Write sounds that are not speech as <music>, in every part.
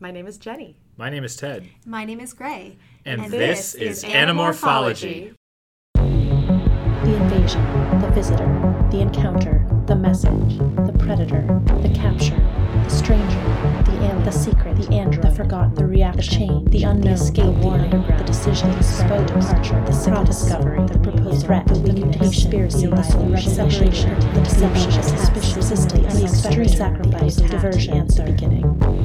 My name is Jenny. My name is Ted. My name is Gray. And, and this, this, is Animorphology. The invasion, the visitor, the encounter, the message, the predator, the capture, the stranger, the alien, the secret, the android, the forgotten, the reaction, the chain, the unknown, the escape, the warning, the decision, the spoke departure, the simple discovery, the proposed threat, the limitation, the solution, separation, the deception, the suspicion, the unexpected sacrifice, the diversion, the beginning.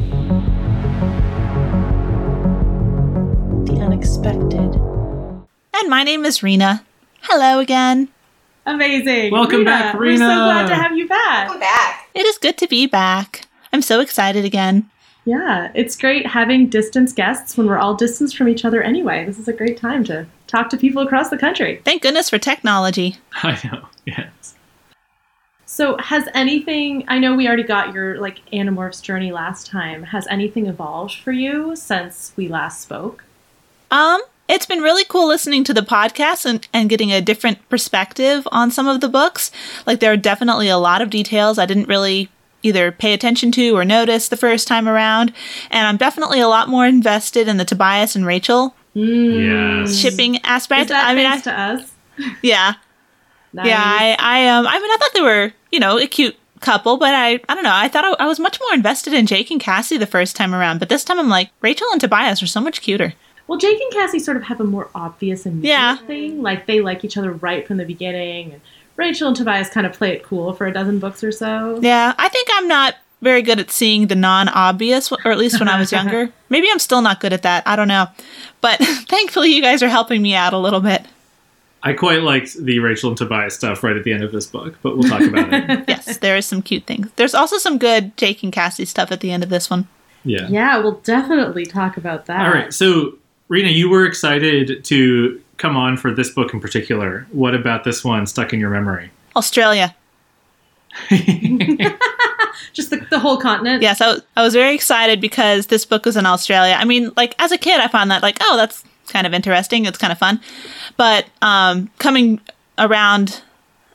Unexpected. And my name is Rena. Hello again. Amazing. Welcome Rena, back, We're so glad to have you back. Welcome back. It is good to be back. I'm so excited again. Yeah, it's great having distance guests when we're all distanced from each other anyway. This is a great time to talk to people across the country. Thank goodness for technology. <laughs> I know. Yes. So, has anything, I know we already got your like Animorphs journey last time. Has anything evolved for you since we last spoke? Um, it's been really cool listening to the podcast and, and getting a different perspective on some of the books. Like, there are definitely a lot of details I didn't really either pay attention to or notice the first time around. And I'm definitely a lot more invested in the Tobias and Rachel Yes. shipping aspect. Is that I mean, I, to us? yeah, Nice. yeah. I, I, um, I mean, I thought they were, you know, a cute couple, but I, I don't know. I thought I, I was much more invested in Jake and Cassie the first time around, but this time I'm like, Rachel and Tobias are so much cuter. Well, Jake and Cassie sort of have a more obvious and Yeah. thing. Like they like each other right from the beginning. And Rachel and Tobias kind of play it cool for a dozen books or so. Yeah, I think I'm not very good at seeing the non-obvious, or at least when I was <laughs> younger. Maybe I'm still not good at that. I don't know. But <laughs> thankfully, you guys are helping me out a little bit. I quite liked the Rachel and Tobias stuff right at the end of this book, but we'll talk about it. <laughs> Yes, there is some cute things. There's also some good Jake and Cassie stuff at the end of this one. Yeah. Yeah, we'll definitely talk about that. All right. So, Rena, you were excited to come on for this book in particular. What about this one stuck in your memory? Australia. <laughs> Just the, the whole continent. Yes, I, was- I was very excited because this book was in Australia. I mean, like as a kid, I found that like, oh, that's kind of interesting. It's kind of fun. But um, coming around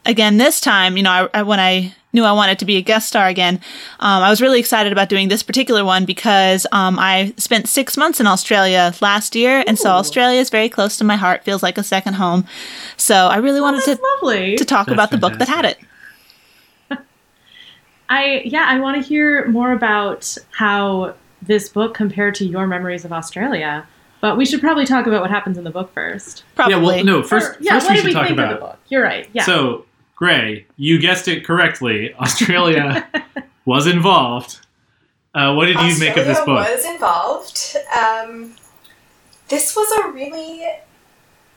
again this time, you know, I, I, when I knew I wanted to be a guest star again, um, I was really excited about doing this particular one because um, I spent six months in Australia last year, and so Australia is very close to my heart. Feels like a second home. So I really wanted That's to lovely. to talk That's about the book that had it. <laughs> I yeah, I want to hear more about how this book compared to your memories of Australia. But we should probably talk about what happens in the book first. Probably. Yeah. Well, no. First, Or- yeah, first what we did should we talk think about. of the book? You're right. Yeah. So, Gray, you guessed it correctly. <laughs> Australia <laughs> was involved. Uh, what did you Australia make of this book? Australia was involved. Um, this was a really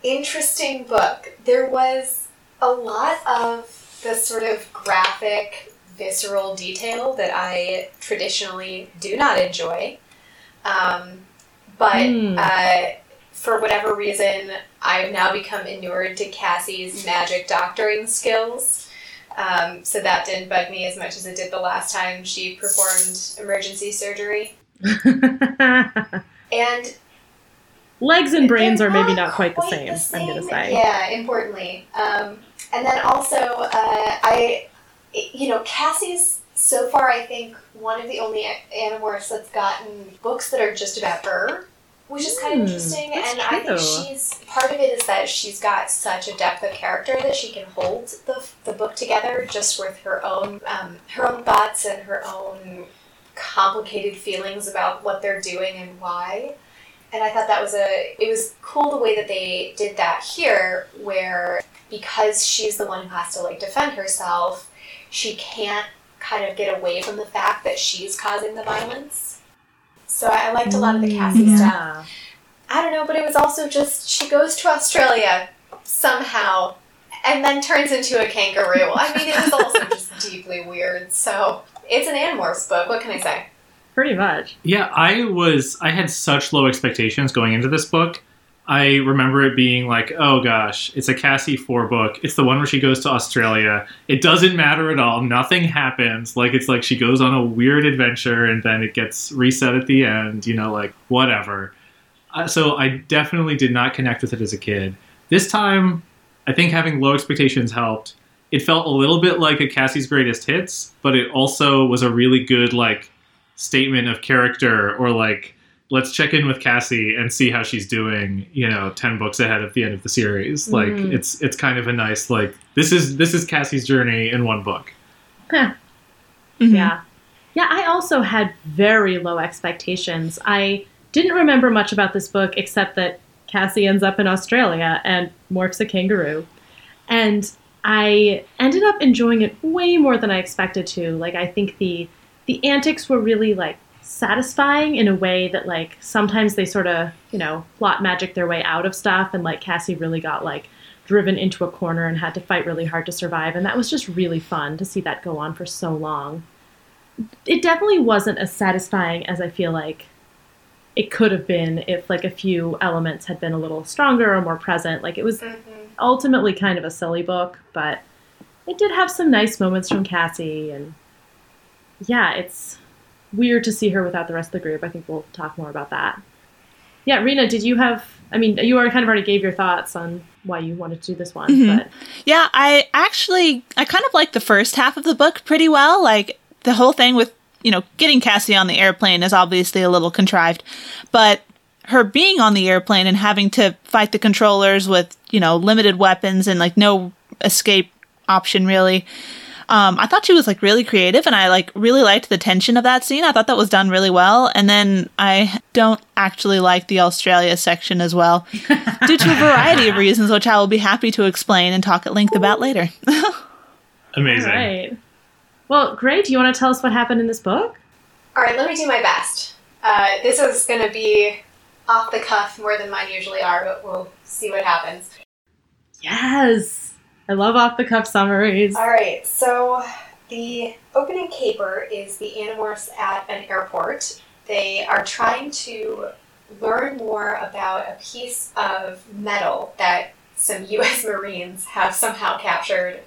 interesting book. There was a lot of the sort of graphic, visceral detail that I traditionally do not enjoy. Um, but Hmm. uh, for whatever reason, I've now become inured to Cassie's magic doctoring skills. Um, so that didn't bug me as much as it did the last time she performed emergency surgery. <laughs> And Legs and brains they're maybe not quite the quite same, I'm gonna say. Yeah, importantly. Um, and then also, uh, I, you know, Cassie's so far, I think, one of the only Animorphs that's gotten books that are just about her, which is kind of Hmm, interesting. And I think she's part of it is that she's got such a depth of character that she can hold the, the book together just with her own um, her own thoughts and her own complicated feelings about what they're doing and why and I thought that was a it was cool the way that they did that here where because she's the one who has to like defend herself she can't kind of get away from the fact that she's causing the violence so I liked a lot of the Cassie Mm, stuff. I don't know but it was also just she goes to Australia somehow and then turns into a kangaroo I mean it was also just <laughs> deeply weird so it's an Animorphs book what can I say Pretty much. Yeah, I was. I had such low expectations going into this book. I remember it being like, oh gosh, it's a Cassie Four book. It's the one where she goes to Australia. It doesn't matter at all. Nothing happens. Like it's like she goes on a weird adventure and then it gets reset at the end. You know, like whatever. Uh, so I definitely did not connect with it as a kid. This time, I think having low expectations helped. It felt a little bit like a Cassie's Greatest Hits, but it also was a really good like statement of character or like let's check in with Cassie and see how she's doing, you know, 10 books ahead of the end of the series. Like Mhm. it's it's kind of a nice like this is this is Cassie's journey in one book. Huh. Mhm. Yeah. Yeah, I also had very low expectations. I didn't remember much about this book except that Cassie ends up in Australia and morphs a kangaroo. And I ended up enjoying it way more than I expected to. Like I think the the antics were really like satisfying in a way that like sometimes they sort of, you know, plot magic their way out of stuff and like Cassie really got like driven into a corner and had to fight really hard to survive and that was just really fun to see that go on for so long it definitely wasn't as satisfying as I feel like it could have been if like a few elements had been a little stronger or more present. Like it was mm-hmm. ultimately kind of a silly book, but it did have some nice moments from Cassie and yeah, it's weird to see her without the rest of the group. I think we'll talk more about that. Yeah, Rena, did you have I mean, you already kind of already gave your thoughts on why you wanted to do this one, Mhm. but Yeah, I actually I kind of like the first half of the book pretty well. Like the whole thing with, you know, getting Cassie on the airplane is obviously a little contrived, but her being on the airplane and having to fight the controllers with, you know, limited weapons and like no escape option really. Um, I thought she was like really creative and I like really liked the tension of that scene. I thought that was done really well. And then I don't actually like the Australia section as well <laughs> due to a variety of reasons, which I will be happy to explain and talk at length about later. <laughs> Amazing. all right. Well, great. Do you want to tell us what happened in this book? All right, let me do my best. Uh, this is going to be off the cuff more than mine usually are, but we'll see what happens. Yes. I love off the cuff summaries. All right, so the opening caper is the Animorphs at an airport. They are trying to learn more about a piece of metal that some <laughs> U.S. Marines have somehow captured.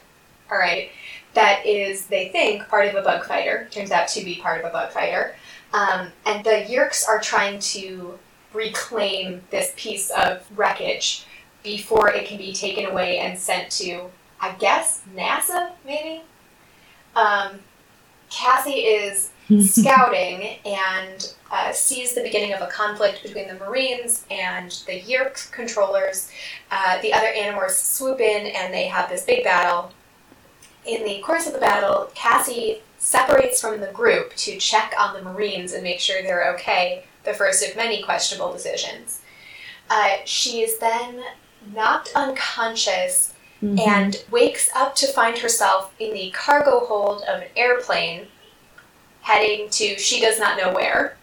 All right, that is, they think, part of a bug fighter. Turns out to be part of a bug fighter. Um, and the Yeerks are trying to reclaim this piece of wreckage before it can be taken away and sent to I guess NASA, maybe. Um, Cassie is <laughs> scouting and uh, sees the beginning of a conflict between the Marines and the Yeerk controllers. Uh, the other Animorphs swoop in and they have this big battle. In the course of the battle, Cassie separates from the group to check on the Marines and make sure they're okay, the first of many questionable decisions. Uh, she is then knocked unconscious Mhm. and wakes up to find herself in the cargo hold of an airplane heading to she does not know where.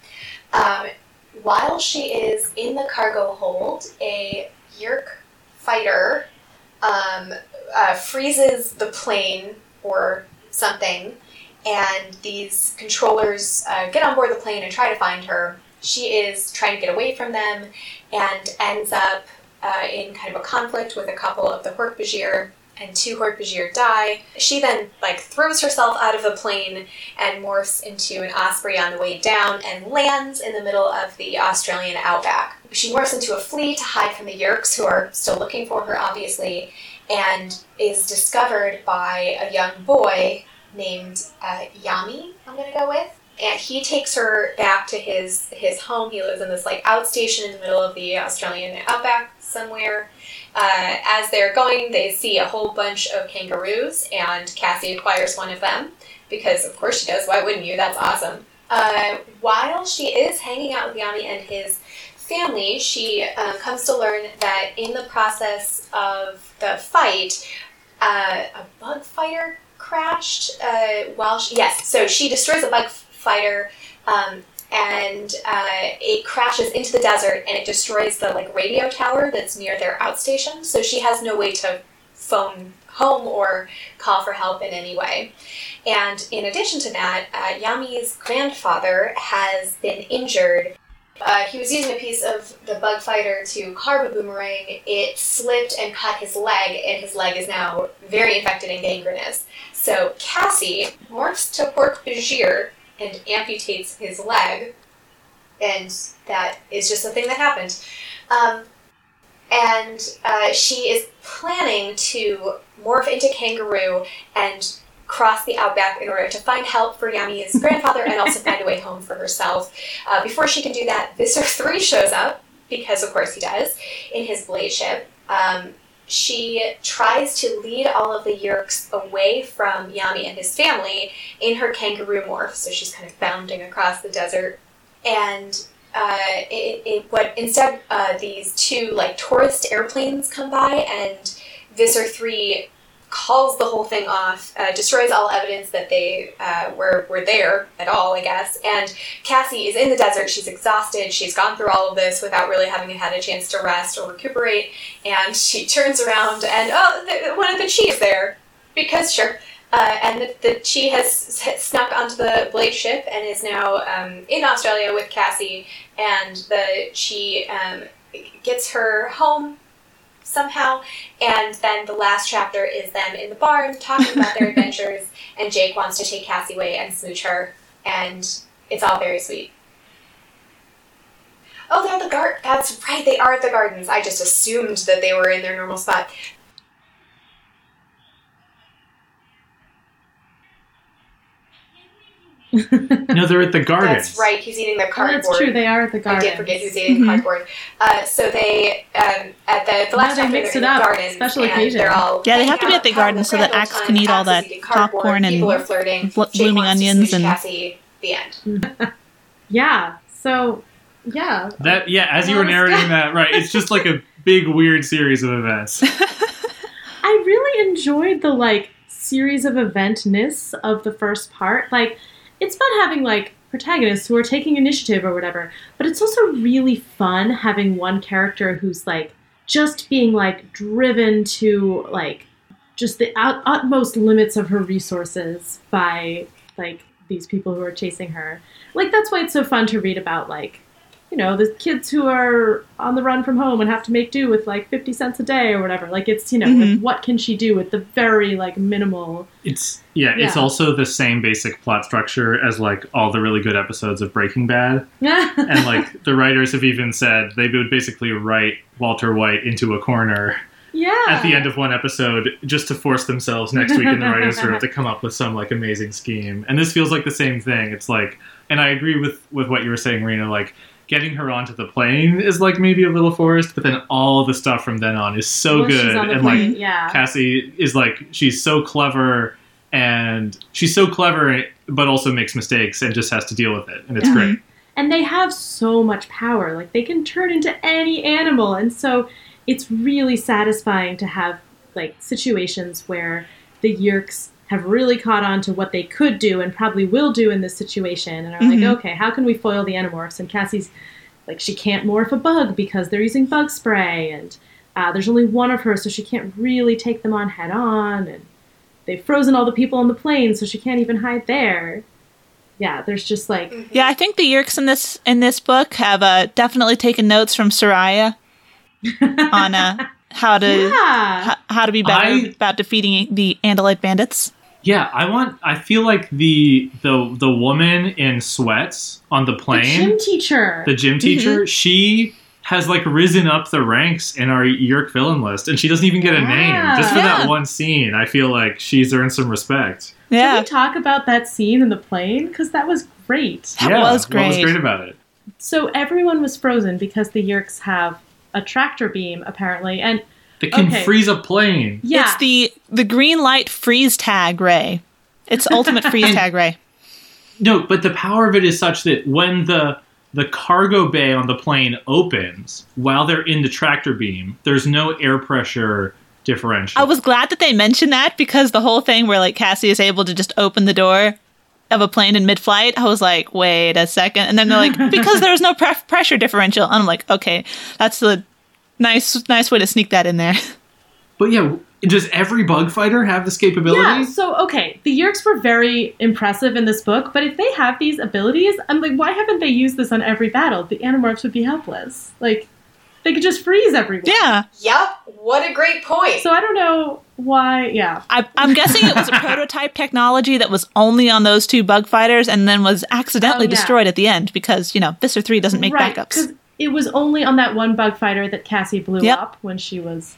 Um, while she is in the cargo hold, a Yeerk fighter um, uh, freezes the plane or something, and these controllers uh, get on board the plane and try to find her. She is trying to get away from them and ends up uh, in kind of a conflict with a couple of the Hork-Bajir, and two Hork-Bajir die. She then like throws herself out of the plane and morphs into an osprey on the way down and lands in the middle of the Australian outback. She morphs into a flea to hide from the Yeerks, who are still looking for her, obviously, and is discovered by a young boy named uh, Yami. I'm gonna go with and he takes her back to his his home. He lives in this like outstation in the middle of the Australian outback somewhere. Uh, as they're going, they see a whole bunch of kangaroos, and Cassie acquires one of them because, of course, she does. Why wouldn't you? That's awesome. Uh, while she is hanging out with Yami and his family, she um, comes to learn that in the process of the fight, uh, a bug fighter crashed uh, while she, yes, so she destroys a bug fighter um, and uh, it crashes into the desert and it destroys the like radio tower that's near their outstation. So she has no way to phone home or call for help in any way. And in addition to that, uh, Yami's grandfather has been injured. Uh, he was using a piece of the bug fighter to carve a boomerang. It slipped and cut his leg, and his leg is now very infected and gangrenous. So Cassie morphs to Hork Bajir and amputates his leg, and that is just a thing that happened. Um, and uh, she is planning to morph into kangaroo and cross the outback in order to find help for Yami's grandfather and also find a way home for herself. Uh, before she can do that, Visser 3 shows up, because of course he does, in his blade ship. Um, she tries to lead all of the Yeerks away from Yami and his family in her kangaroo morph, so she's kind of bounding across the desert. And uh, it, it, what instead uh, these two like tourist airplanes come by and Visser 3 calls the whole thing off, uh, destroys all evidence that they uh, were, were there at all, I guess. And Cassie is in the desert. She's exhausted. She's gone through all of this without really having had a chance to rest or recuperate. And she turns around and, oh, the, one of the Chee is there. Because, sure. Uh, and the, the Chee has snuck onto the Blade ship and is now um, in Australia with Cassie. And the Chee um, gets her home somehow. And then the last chapter is them in the barn talking about their <laughs> adventures, and Jake wants to take Cassie away and smooch her, and it's all very sweet. Oh, they're at the garden. That's right, they are at the gardens. I just assumed that they were in their normal spot. <laughs> no, they're at the garden. That's right. He's eating their Oh, cardboard. that's true. They are at the garden. I garden. did forget he was eating cardboard. Uh, so they um, at the, the Now last they chapter mixed they're it in the up. gardens. Special and occasion. They're all Yeah, they have to be at the garden so that Ax can eat all Ax that is eating cardboard, popcorn and people are flirting. blo- Jake blooming onions and- Cassie. The end. <laughs> Yeah. So, yeah. That yeah, as you were narrating that, right? It's just like a <laughs> big weird series of events. I really enjoyed the like series of eventness of the first part. Like, it's fun having like protagonists who are taking initiative or whatever, but it's also really fun having one character who's like just being like driven to like just the ut- utmost limits of her resources by like these people who are chasing her. Like that's why it's so fun to read about like you know the kids who are on the run from home and have to make do with like 50 cents a day or whatever. Like it's you know Mhm. like, what can she do with the very like minimal It's yeah, it's also the same basic plot structure as like all the really good episodes of Breaking Bad. <laughs> And like the writers have even said they would basically write Walter White into a corner yeah at the end of one episode just to force themselves next week in the writers' room to come up with some like amazing scheme. And this feels like the same thing. It's like, and I agree with with what you were saying, Rena. Like getting her onto the plane is like maybe a little forced, but then all the stuff from then on is so she's good. And plane, like yeah Cassie is like she's so clever and she's so clever but also makes mistakes and just has to deal with it and it's Yeah. great and they have so much power like they can turn into any animal and so it's really satisfying to have like situations where the yeerks have really caught on to what they could do and probably will do in this situation and are Mhm. like okay how can we foil the animorphs and cassie's like she can't morph a bug because they're using bug spray and uh, there's only one of her so she can't really take them on head on and they've frozen all the people on the plane so she can't even hide there yeah there's just like Yeah, I think the Yeerks in this in this book have uh, definitely taken notes from Soraya on uh, <laughs> how to yeah h- how to be better I- about defeating the Andalite bandits. Yeah i want i feel like the the the woman in sweats on the plane, The plane gym teacher. the gym mm-hmm. teacher she has like risen up the ranks in our Yeerk villain list and she doesn't even get a name just for Yeah. that one scene i feel like she's earned some respect Can Yeah, we talk about that scene in the plane? Because that was great. That yeah was what was great. great about it So everyone was frozen because the Yeerks have a tractor beam, apparently. And that can Okay. freeze a plane yeah, it's the the green light freeze tag ray. It's ultimate freeze tag ray. No, but the power of it is such that when the the cargo bay on the plane opens while they're in the tractor beam, there's no air pressure differential. I was glad that they mentioned that because the whole thing where like Cassie is able to just open the door of a plane in mid-flight, I was like, wait a second, and then they're like, <laughs> because there's no pre- pressure differential, and I'm like, okay, that's the nice nice way to sneak that in there. <laughs> But yeah, does every bug fighter have this capability? yeah. So okay, the Yeerks were very impressive in this book, but if they have these abilities, I'm like, why haven't they used this on every battle? The Animorphs would be helpless. Like, they could just freeze everyone. yeah, Yep. what a great point. So I don't know why. Yeah. I, I'm guessing it was a <laughs> prototype technology that was only on those two bug fighters, and then was accidentally Oh, yeah. destroyed at the end because you know Visser Three doesn't make right, backups. Because it was only on that one bug fighter that Cassie blew Yep. up when she was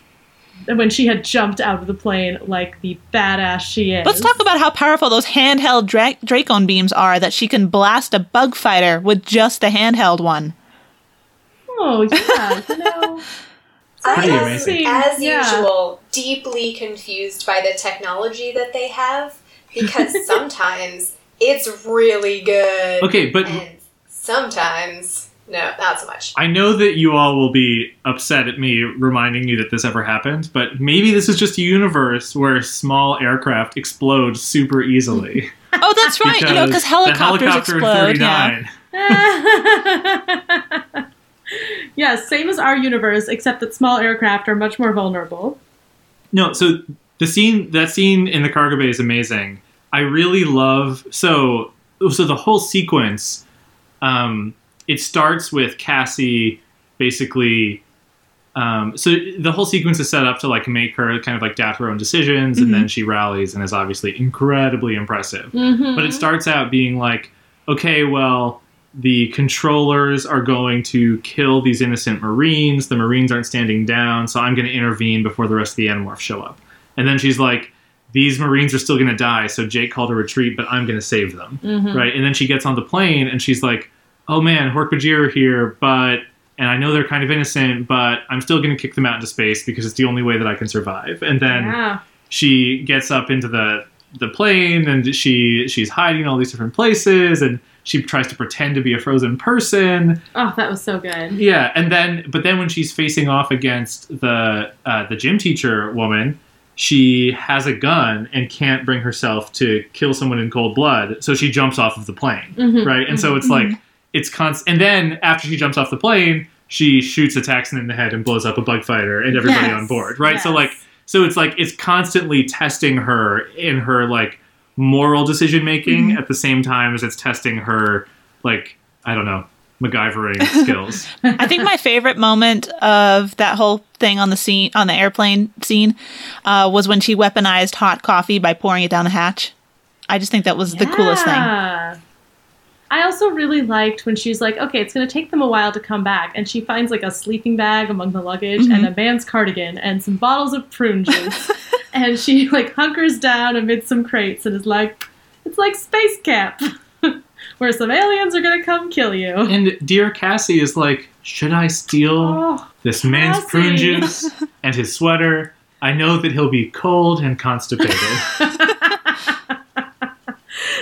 when she had jumped out of the plane like the badass she is. Let's talk about how powerful those handheld dra- Dracon beams are that she can blast a bug fighter with just a handheld one. Oh yeah, you know. <laughs> I Pretty am, as Yeah. usual, deeply confused by the technology that they have because <laughs> sometimes it's really good. Okay, but And sometimes, no, not so much. I know that you all will be upset at me reminding you that this ever happened, but maybe this is just a universe where small aircraft explode super easily. <laughs> Oh, that's right. you know, because the helicopters helicopter in explode. Yeah. 39. <laughs> yeah, same as our universe, except that small aircraft are much more vulnerable. No, so the scene that scene in the cargo bay is amazing. I really love so so the whole sequence. Um, it starts with Cassie basically. Um, so the whole sequence is set up to like make her kind of like doubt her own decisions, and then she rallies and is obviously incredibly impressive. Mm-hmm. But it starts out being like, okay, well, the controllers are going to kill these innocent Marines. The Marines aren't standing down, so I'm going to intervene before the rest of the Animorphs show up. And then she's like, these Marines are still going to die, so Jake called a retreat, but I'm going to save them. Mm-hmm. Right? And then she gets on the plane and she's like, oh man, Hork-Bajir are here, but. And I know they're kind of innocent, but I'm still going to kick them out into space because it's the only way that I can survive. And then yeah. she gets up into the the plane and she she's hiding in all these different places and she tries to pretend to be a frozen person Oh, that was so good. yeah and then but then when she's facing off against the uh, the gym teacher woman she has a gun and can't bring herself to kill someone in cold blood so she jumps off of the plane Mhm. right and so it's like it's const and then after she jumps off the plane she shoots a Taxxon in the head and blows up a bug fighter and everybody Yes. on board right so like so it's like it's constantly testing her in her like moral decision making Mm-hmm. at the same time as it's testing her like I don't know MacGyvering <laughs> skills. I think my favorite moment of that whole thing on the scene on the airplane scene uh, was when she weaponized hot coffee by pouring it down the hatch. I just think that was the coolest thing. Yeah. I also really liked when she's like, okay, it's going to take them a while to come back. And she finds like a sleeping bag among the luggage Mm-hmm. and a man's cardigan and some bottles of prune <laughs> juice. and she like hunkers down amid some crates and is like, it's like space camp <laughs> where some aliens are going to come kill you. and dear Cassie is like, should I steal Oh, this man's Cassie. prune <laughs> juice and his sweater? I know that he'll be cold and constipated.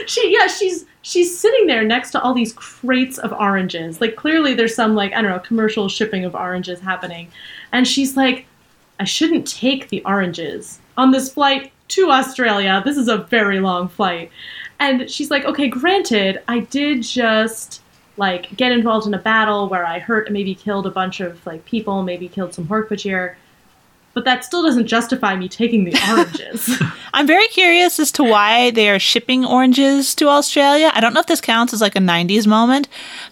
she yeah she's she's sitting there next to all these crates of oranges. Like clearly there's some like i don't know commercial shipping of oranges happening. And she's like i shouldn't take the oranges on this flight to australia. This is a very long flight. And she's like okay granted i did just like get involved in a battle where i hurt and maybe killed a bunch of like people maybe killed some hork but that still doesn't justify me taking the oranges <laughs> I'm very curious as to why they are shipping oranges to Australia. I don't know if this counts as like a 90s moment,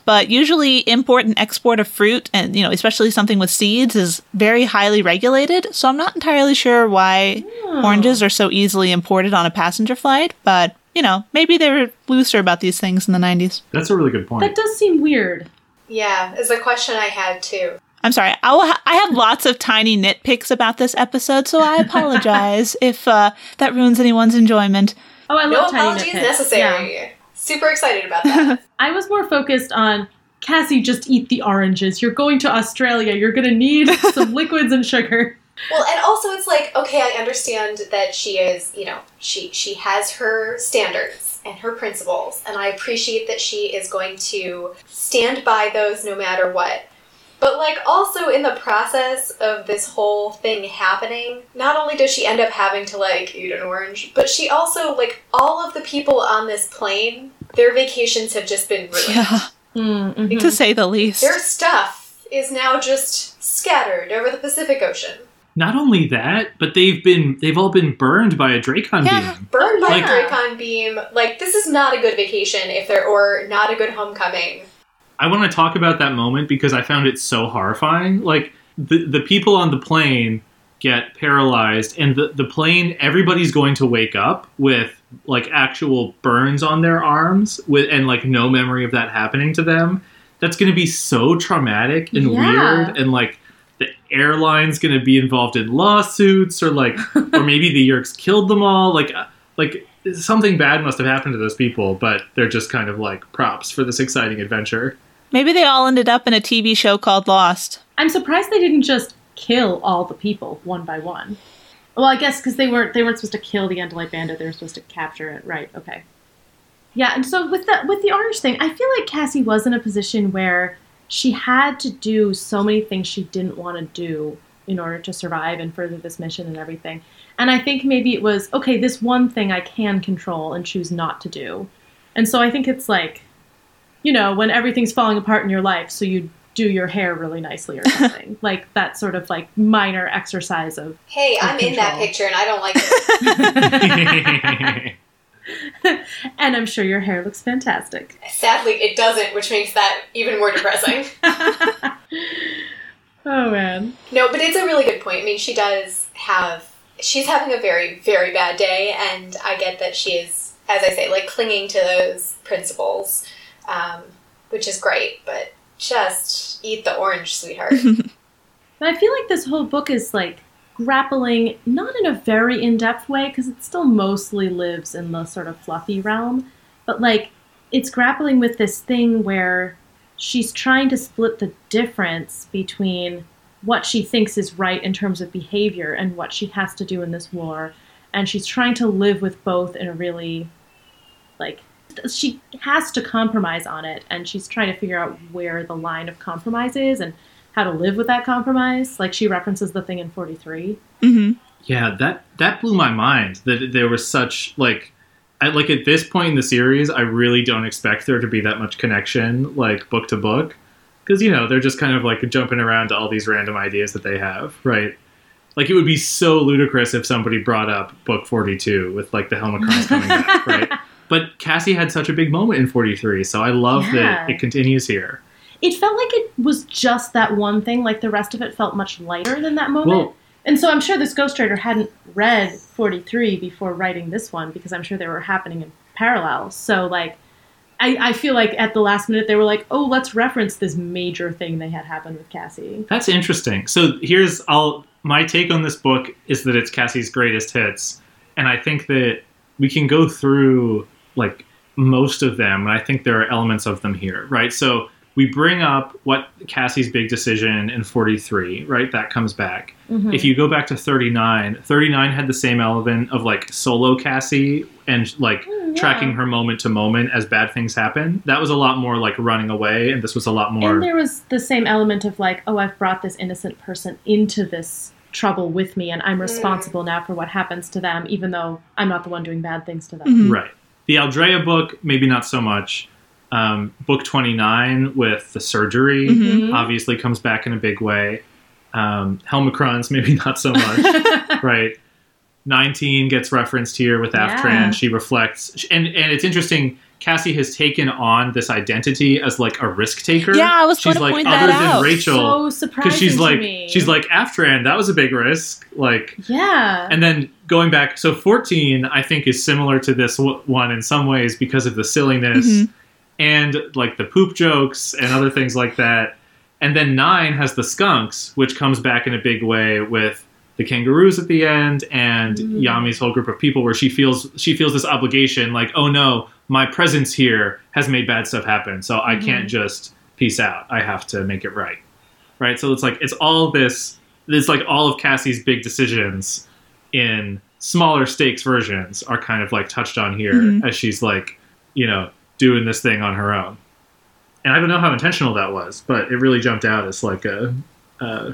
but usually import and export of fruit and you know, especially something with seeds is very highly regulated. So I'm not entirely sure why oh. oranges are so easily imported on a passenger flight, but you know, maybe they were looser about these things in the 90s. That's a really good point. that does seem weird Yeah, is a question I had too. I'm sorry. I, will ha- I have lots of tiny nitpicks about this episode, so I apologize <laughs> if uh, that ruins anyone's enjoyment. Oh, I No love tiny apologies nitpicks. Yeah. necessary. Super excited about that. <laughs> I was more focused on Cassie. Just eat the oranges. You're going to Australia. You're going to need <laughs> some liquids and sugar. Well, and also it's like, okay, I understand that she is, you know, she she has her standards and her principles, and I appreciate that she is going to stand by those no matter what. But like also in the process of this whole thing happening, not only does she end up having to like eat an orange, but she also like all of the people on this plane, their vacations have just been ruined. Yeah, Mm-hmm. to say the least. Their stuff is now just scattered over the Pacific Ocean. Not only that, but they've been they've all been burned by a Dracon Yeah. beam. burned by Like- a Dracon beam. Like this is not a good vacation if there or not a good homecoming. I want to talk about that moment because I found it so horrifying. Like the the people on the plane get paralyzed and the, the plane everybody's going to wake up with like actual burns on their arms with and like no memory of that happening to them. That's going to be so traumatic and Yeah. weird and like the airline's going to be involved in lawsuits or like <laughs> or maybe the Yeerks killed them all like uh, like something bad must have happened to those people but they're just kind of like props for this exciting adventure Maybe they all ended up in a TV show called Lost. I'm surprised they didn't just kill all the people one by one. Well, I guess because they weren't they weren't supposed to kill the Andalite Bandit, they were supposed to capture it. Right? Okay. Yeah, and so with the with the orange thing, I feel like Cassie was in a position where she had to do so many things she didn't want to do in order to survive and further this mission and everything. And I think maybe it was okay, this one thing I can control and choose not to do. And so I think it's like, you know, when everything's falling apart in your life, so you do your hair really nicely or <laughs> something. like that sort of like minor exercise of Hey, Of I'm in that picture and I don't like it. <laughs> <laughs> and I'm sure your hair looks fantastic. Sadly, it doesn't, which makes that even more depressing. Oh man. No, but it's a really good point. I mean, she does have. She's having a very, very bad day, and I get that she is, as I say, like clinging to those principles, um, which is great, but just eat the orange, sweetheart. <laughs> But I feel like this whole book is like grappling not in a very in-depth way because it still mostly lives in the sort of fluffy realm, but like it's grappling with this thing where she's trying to split the difference between what she thinks is right in terms of behavior and what she has to do in this war and she's trying to live with both in a really like she has to compromise on it and she's trying to figure out where the line of compromise is and how to live with that compromise like she references the thing in 43 hmm Yeah, that that blew my mind that there was such like I like at this point in the series, I really don't expect there to be that much connection like book to book because you know, they're just kind of like jumping around to all these random ideas that they have, right? Like it would be so ludicrous if somebody brought up book 42 with like the Helmicrons coming back, right? <laughs> But Cassie had such a big moment in 43, so I love that it continues here. it felt like it was just that one thing like the rest of it felt much lighter than that moment Well, and so i'm sure this ghostwriter hadn't read 43 before writing this one because i'm sure they were happening in parallel so like I, I feel like at the last minute they were like, oh, let's reference this major thing they had happened with Cassie. That's interesting. So here's I'll my take on this book is that it's Cassie's greatest hits, and I think that we can go through like most of them, and I think there are elements of them here, right? So we bring up what Cassie's big decision in 43, right? That comes back. Mhm. If you go back to 39, 39 had the same element of like solo Cassie and like Mm, yeah. tracking her moment to moment as bad things happen. That was a lot more like running away, and this was a lot more. And there was the same element of like, oh, I've brought this innocent person into this trouble with me, and I'm responsible now for what happens to them, even though I'm not the one doing bad things to them. Mhm. Right. The Aldrea book, maybe not so much. Um, book 29 with the surgery Mhm. obviously comes back in a big way. Um, Helmicrons, <laughs> maybe not so much. <laughs> right. 19 gets referenced here with Aftran. Yeah. She reflects. And, and it's interesting. Cassie has taken on this identity as like a risk taker. Yeah, I was She's gonna like point other that than out. Rachel So surprising because she's to like me. she's like Aftran. That was a big risk. Like yeah. and then going back, so 14, I think, is similar to this w- one in some ways because of the silliness Mhm. and like the poop jokes and other things like that. And then 9 has the skunks, which comes back in a big way with the kangaroos at the end and Mm. Yami's whole group of people where she feels she feels this obligation like oh no my presence here has made bad stuff happen so I can't just peace out I have to make it right right so it's like it's all this it's like all of Cassie's big decisions in smaller stakes versions are kind of like touched on here Mhm. as she's like you know doing this thing on her own and I don't know how intentional that was but it really jumped out as like a, a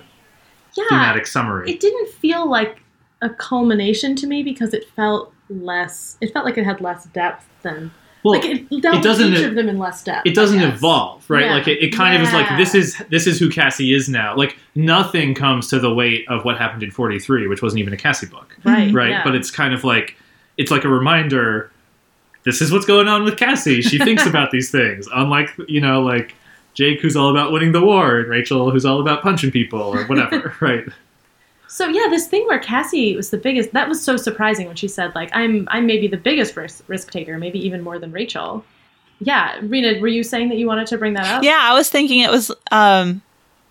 yeah. thematic summary It didn't feel like a culmination to me because it felt less. It felt like it had less depth than. Well like it it doesn't- with each of them in less depth. it doesn't evolve right Yeah. like it, it kind of is like this is this is who cassie is now like nothing comes to the weight of what happened in 43 which wasn't even a cassie book Right. Mm-hmm. right yeah. but it's kind of like it's like a reminder this is what's going on with cassie she thinks <laughs> about these things unlike you know like jake who's all about winning the war and rachel who's all about punching people or whatever <laughs> right So yeah, this thing where Cassie was the biggest. That was so surprising when she said like, "I'm I'm maybe the biggest risk risk taker, maybe even more than Rachel." Yeah, Rena, were you saying that you wanted to bring that up? Yeah, I was thinking it was um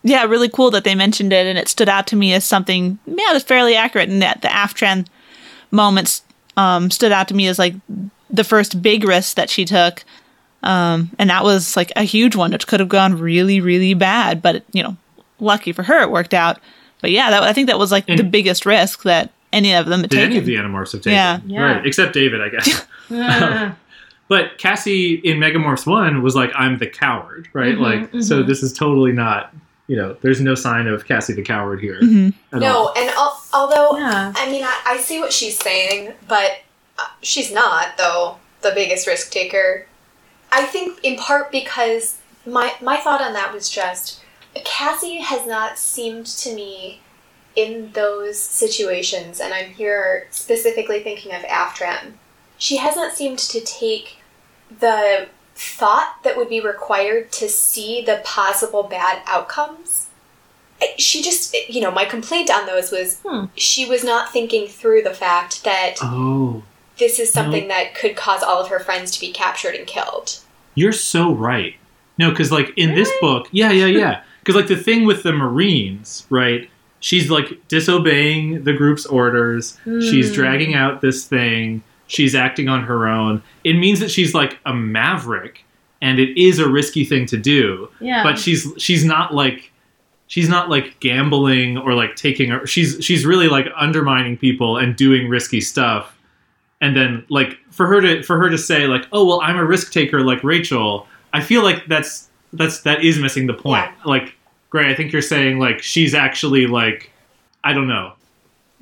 yeah, really cool that they mentioned it, and it stood out to me as something yeah that's fairly accurate, and that the Aftran moments um, stood out to me as like the first big risk that she took, um, and that was like a huge one, which could have gone really really bad, but you know, lucky for her, it worked out. But yeah, that, I think that was like And- the biggest risk that any of them had Did taken. any of the Animorphs have taken? Yeah. Yeah. Right, except David, I guess. <laughs> <laughs> But Cassie in Megamorphs 1 was like, I'm the coward, right? Mhm, like, so mhm. this is totally not, you know, there's no sign of Cassie the coward here Mhm. at No, all. and al- although Yeah. I mean, I, I see what she's saying, but uh, she's not though the biggest risk taker. I think in part because my my thought on that was just Cassie has not seemed to me in those situations, and I'm here specifically thinking of Aftran. She hasn't seemed to take the thought that would be required to see the possible bad outcomes. She just, you know, my complaint on those was Hmm. she was not thinking through the fact that Oh, this is something that could cause all of her friends to be captured and killed. you're so right. No, because like in this book, yeah, yeah, yeah. Because like the thing with the Marines, right? She's like disobeying the group's orders. She's Hmm. dragging out this thing. She's acting on her own. It means that she's like a maverick, and it is a risky thing to do. Yeah. But she's she's not like she's not like gambling or like taking. A, she's she's really like undermining people and doing risky stuff. And then like for her to for her to say like, oh well, I'm a risk taker like Rachel. I feel like that's that's that is missing the point. Like, Gray, I think you're saying like she's actually like I don't know,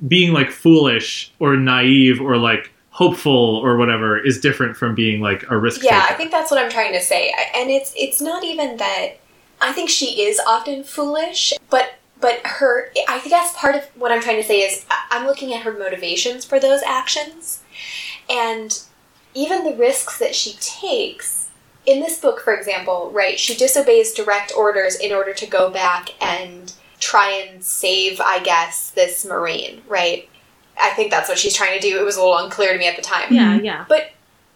being like foolish or naive or like hopeful or whatever is different from being like a risk Yeah, taker. I think that's what I'm trying to say. And it's it's not even that I think she is often foolish, but but her I guess part of what I'm trying to say is I'm looking at her motivations for those actions. And even the risks that she takes in this book, for example, right, she disobeys direct orders in order to go back and try and save, I guess, this Marine, right? I think that's what she's trying to do. It was a little unclear to me at the time. yeah, mm-hmm. yeah. But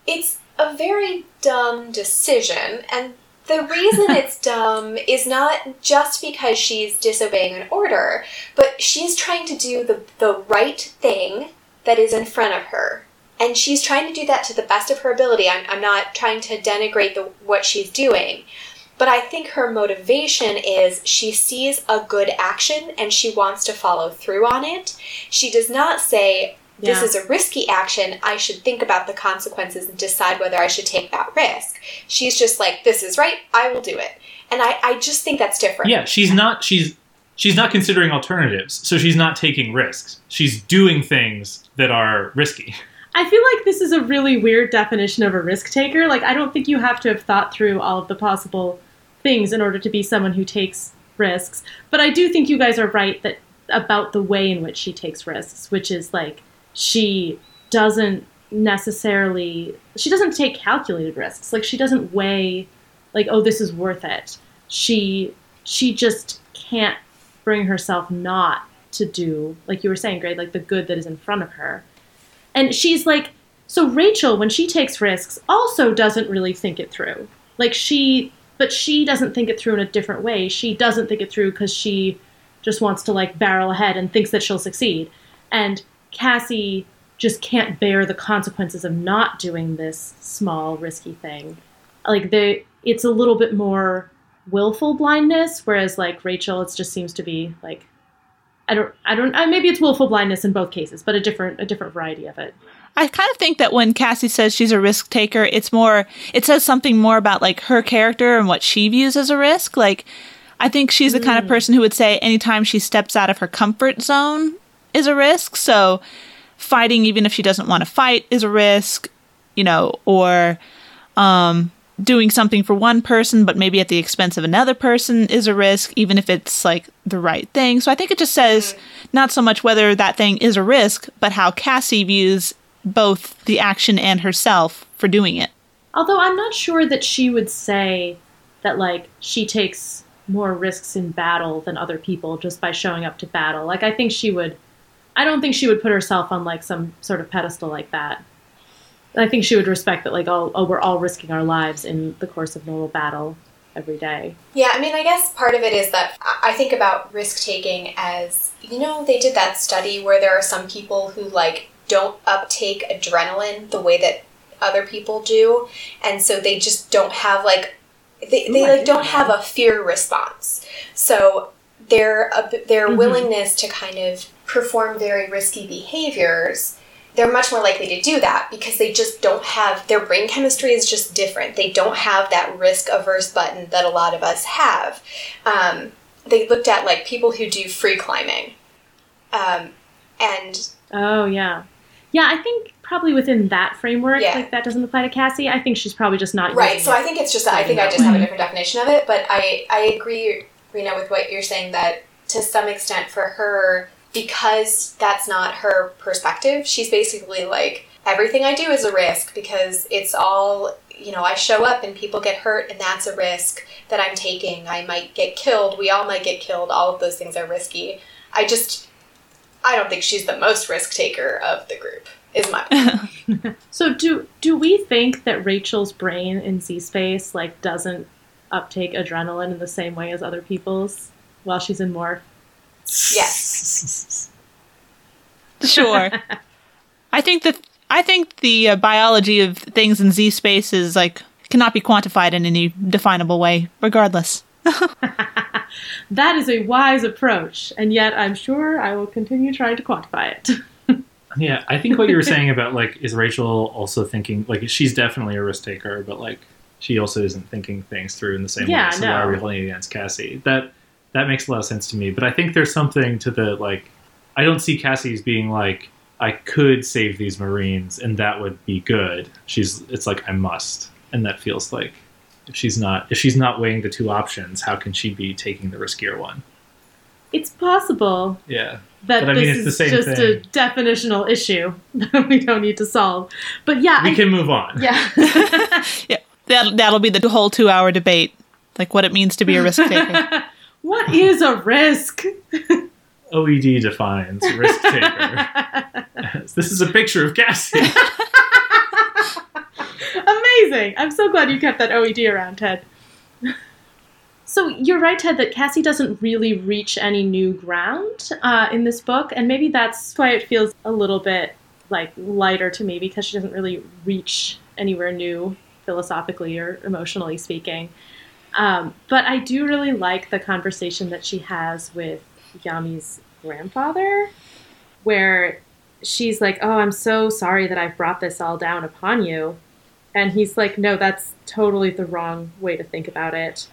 it's a very dumb decision, and the reason it's <laughs> dumb is not just because she's disobeying an order, but she's trying to do the, the right thing that is in front of her. And she's trying to do that to the best of her ability. I'm, I'm not trying to denigrate the, what she's doing. But I think her motivation is she sees a good action and she wants to follow through on it. She does not say, this Yeah. is a risky action. I should think about the consequences and decide whether I should take that risk. She's just like, this is right. I will do it. And I, I just think that's different. Yeah, she's not she's she's not considering alternatives, so she's not taking risks. She's doing things that are risky. <laughs> I feel like this is a really weird definition of a risk taker. Like, I don't think you have to have thought through all of the possible things in order to be someone who takes risks. But I do think you guys are right that about the way in which she takes risks, which is like she doesn't necessarily she doesn't take calculated risks. Like she doesn't weigh like oh this is worth it. She she just can't bring herself not to do like you were saying, Greg, like the good that is in front of her. And she's like, so Rachel, when she takes risks, also doesn't really think it through. Like she, but she doesn't think it through in a different way. She doesn't think it through because she just wants to like barrel ahead and thinks that she'll succeed. And Cassie just can't bear the consequences of not doing this small, risky thing. Like the, it's a little bit more willful blindness, whereas like Rachel, it just seems to be like I don't, I don't, uh, maybe it's willful blindness in both cases, but a different, a different variety of it. I kind of think that when Cassie says she's a risk taker, it's more, it says something more about like her character and what she views as a risk. Like, I think she's the kind of person who would say anytime she steps out of her comfort zone is a risk. So, fighting, even if she doesn't want to fight, is a risk, you know, or, um, doing something for one person, but maybe at the expense of another person is a risk, even if it's like the right thing. So I think it just says mm-hmm. not so much whether that thing is a risk, but how Cassie views both the action and herself for doing it. Although I'm not sure that she would say that like she takes more risks in battle than other people just by showing up to battle. Like I think she would I don't think she would put herself on like some sort of pedestal like that. I think she would respect that like oh, oh we're all risking our lives in the course of normal battle. every day. Yeah, I mean, I guess part of it is that I think about risk taking as you know, they did that study where there are some people who like don't uptake adrenaline the way that other people do, and so they just don't have like they, they Ooh, like don't have a fear response. So their ab- their Mhm. willingness to kind of perform very risky behaviors they're much more likely to do that because they just don't have their brain chemistry is just different. They don't have that risk averse button that a lot of us have. Um, they looked at like people who do free climbing, um, and Oh yeah, yeah. I think probably within that framework, Yeah. like that doesn't apply to Cassie. I think she's probably just not right. So. I think it's just I think I just have a different definition of it, but I I agree, Rena, with what you're saying that to some extent for her because that's not her perspective. She's basically like everything I do is a risk because it's all you know. I show up and people get hurt, and that's a risk that I'm taking. I might get killed. We all might get killed. All of those things are risky. I just I don't think she's the most risk taker of the group. Is my <laughs> So do do we think that Rachel's brain in Z space like doesn't uptake adrenaline in the same way as other people's while she's in morph? Yes. <laughs> Sure. I think that I think the uh, biology of things in Z space is like cannot be quantified in any definable way, regardless. <laughs> That is a wise approach, and yet I'm sure I will continue trying to quantify it. <laughs> Yeah, I think what you were saying about like is Rachel also thinking like she's definitely a risk taker, but like she also isn't thinking things through in the same Yeah, way. So no. why are we holding it against Cassie? That that makes a lot of sense to me. But I think there's something to the like I don't see Cassie as being like I could save these Marines and that would be good. She's it's like I must, and that feels like if she's not if she's not weighing the two options, how can she be taking the riskier one? It's possible Yeah. that But I mean, this it's the is same just a definitional issue <laughs> that we don't need to solve. But yeah, We I, can move on. yeah. <laughs> Yeah, that that'll be the whole two-hour debate, like what it means to be a risk taker. <laughs> what is a risk? OED defines risk taker. <laughs> this is a picture of Cassie. <laughs> Amazing. I'm so glad you kept that OED around, Ted. So you're right, Ted, that Cassie doesn't really reach any new ground uh, in this book, and maybe that's why it feels a little bit like lighter to me because she doesn't really reach anywhere new philosophically or emotionally speaking. Um, but I do really like the conversation that she has with Yami's grandfather, where she's like, "Oh, I'm so sorry that I've brought this all down upon you," and he's like, "No, that's totally the wrong way to think about it."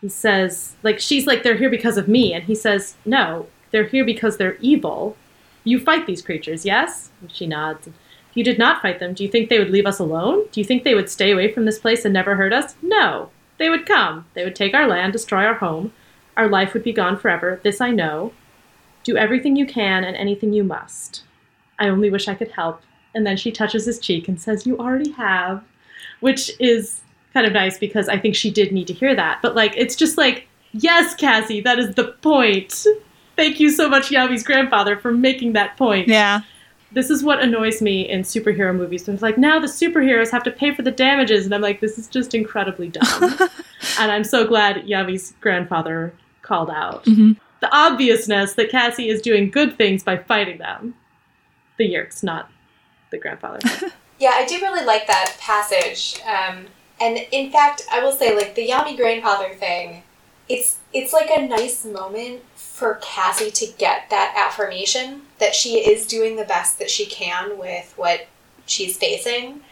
He says, like, she's like, "They're here because of me," and he says, "No, they're here because they're evil. You fight these creatures, yes?" And she nods. You did not fight them, do you think they would leave us alone? Do you think they would stay away from this place and never hurt us? No. They would come. They would take our land, destroy our home. Our life would be gone forever. This I know. Do everything you can and anything you must. I only wish I could help. And then she touches his cheek and says, You already have. Which is kind of nice because I think she did need to hear that. But like, it's just like, Yes, Cassie, that is the point. Thank you so much, Yami's grandfather, for making that point Yeah. This is what annoys me in superhero movies. When it's like, now the superheroes have to pay for the damages, and I'm like, this is just incredibly dumb. <laughs> and I'm so glad Yami's grandfather called out Mhm. the obviousness that Cassie is doing good things by fighting them. The Yeerks, not the grandfather. <laughs> Yeah, I do really like that passage. Um, and in fact, I will say, like the Yami grandfather thing, it's it's like a nice moment for Cassie to get that affirmation that she is doing the best that she can with what she's facing.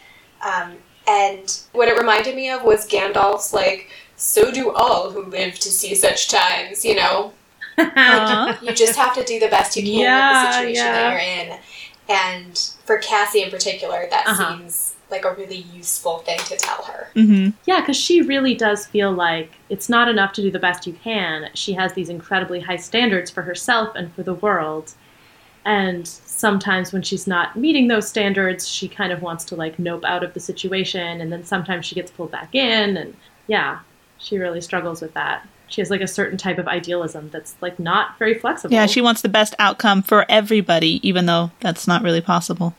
Um, and what it reminded me of was Gandalf's like, "So do all who live to see such times," you know. Aw. You just have to do the best you can with the situation yeah. that you're in. And for Cassie in particular, that Uh-huh. seems like a really useful thing to tell her. hmm Yeah, because she really does feel like it's not enough to do the best you can. She has these incredibly high standards for herself and for the world. And sometimes when she's not meeting those standards, she kind of wants to like nope out of the situation. And then sometimes she gets pulled back in. And yeah, she really struggles with that. She has like a certain type of idealism that's like not very flexible. Yeah, she wants the best outcome for everybody, even though that's not really possible.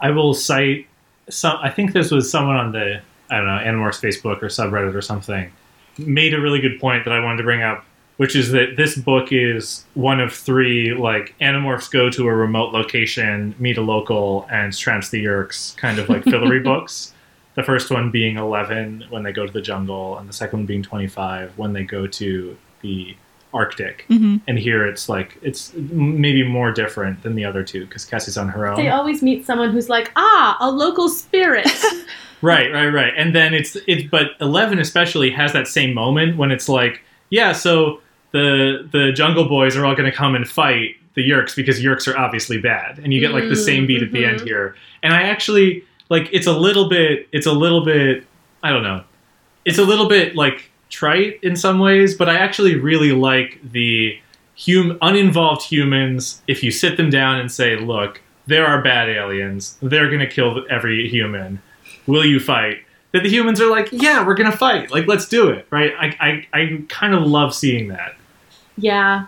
I will cite some. I think this was someone on the I don't know Animorphs Facebook or subreddit or something made a really good point that I wanted to bring up, which is that this book is one of three like Animorphs go to a remote location, meet a local, and tramps the Yeerks kind of like <laughs> fillery books. The first one being 11 when they go to the jungle, and the second one being 25 when they go to the Arctic. Mhm. And here it's like, it's maybe more different than the other two because Cassie's on her own. They always meet someone who's like, ah, a local spirit. <laughs> Right, right, right. And then it's it's but Eleven especially has that same moment when it's like, yeah, so the the Jungle Boys are all going to come and fight the Yeerks because Yeerks are obviously bad, and you get like the same beat at the end Mhm. here. And I actually like it's a little bit it's a little bit I don't know, it's a little bit like trite in some ways, but I actually really like the hum- uninvolved humans. If you sit them down and say, look, there are bad aliens, they're going to kill every human will you fight? That the humans are like, yeah, we're gonna fight. Like, let's do it, right? I, I, I kind of love seeing that. yeah.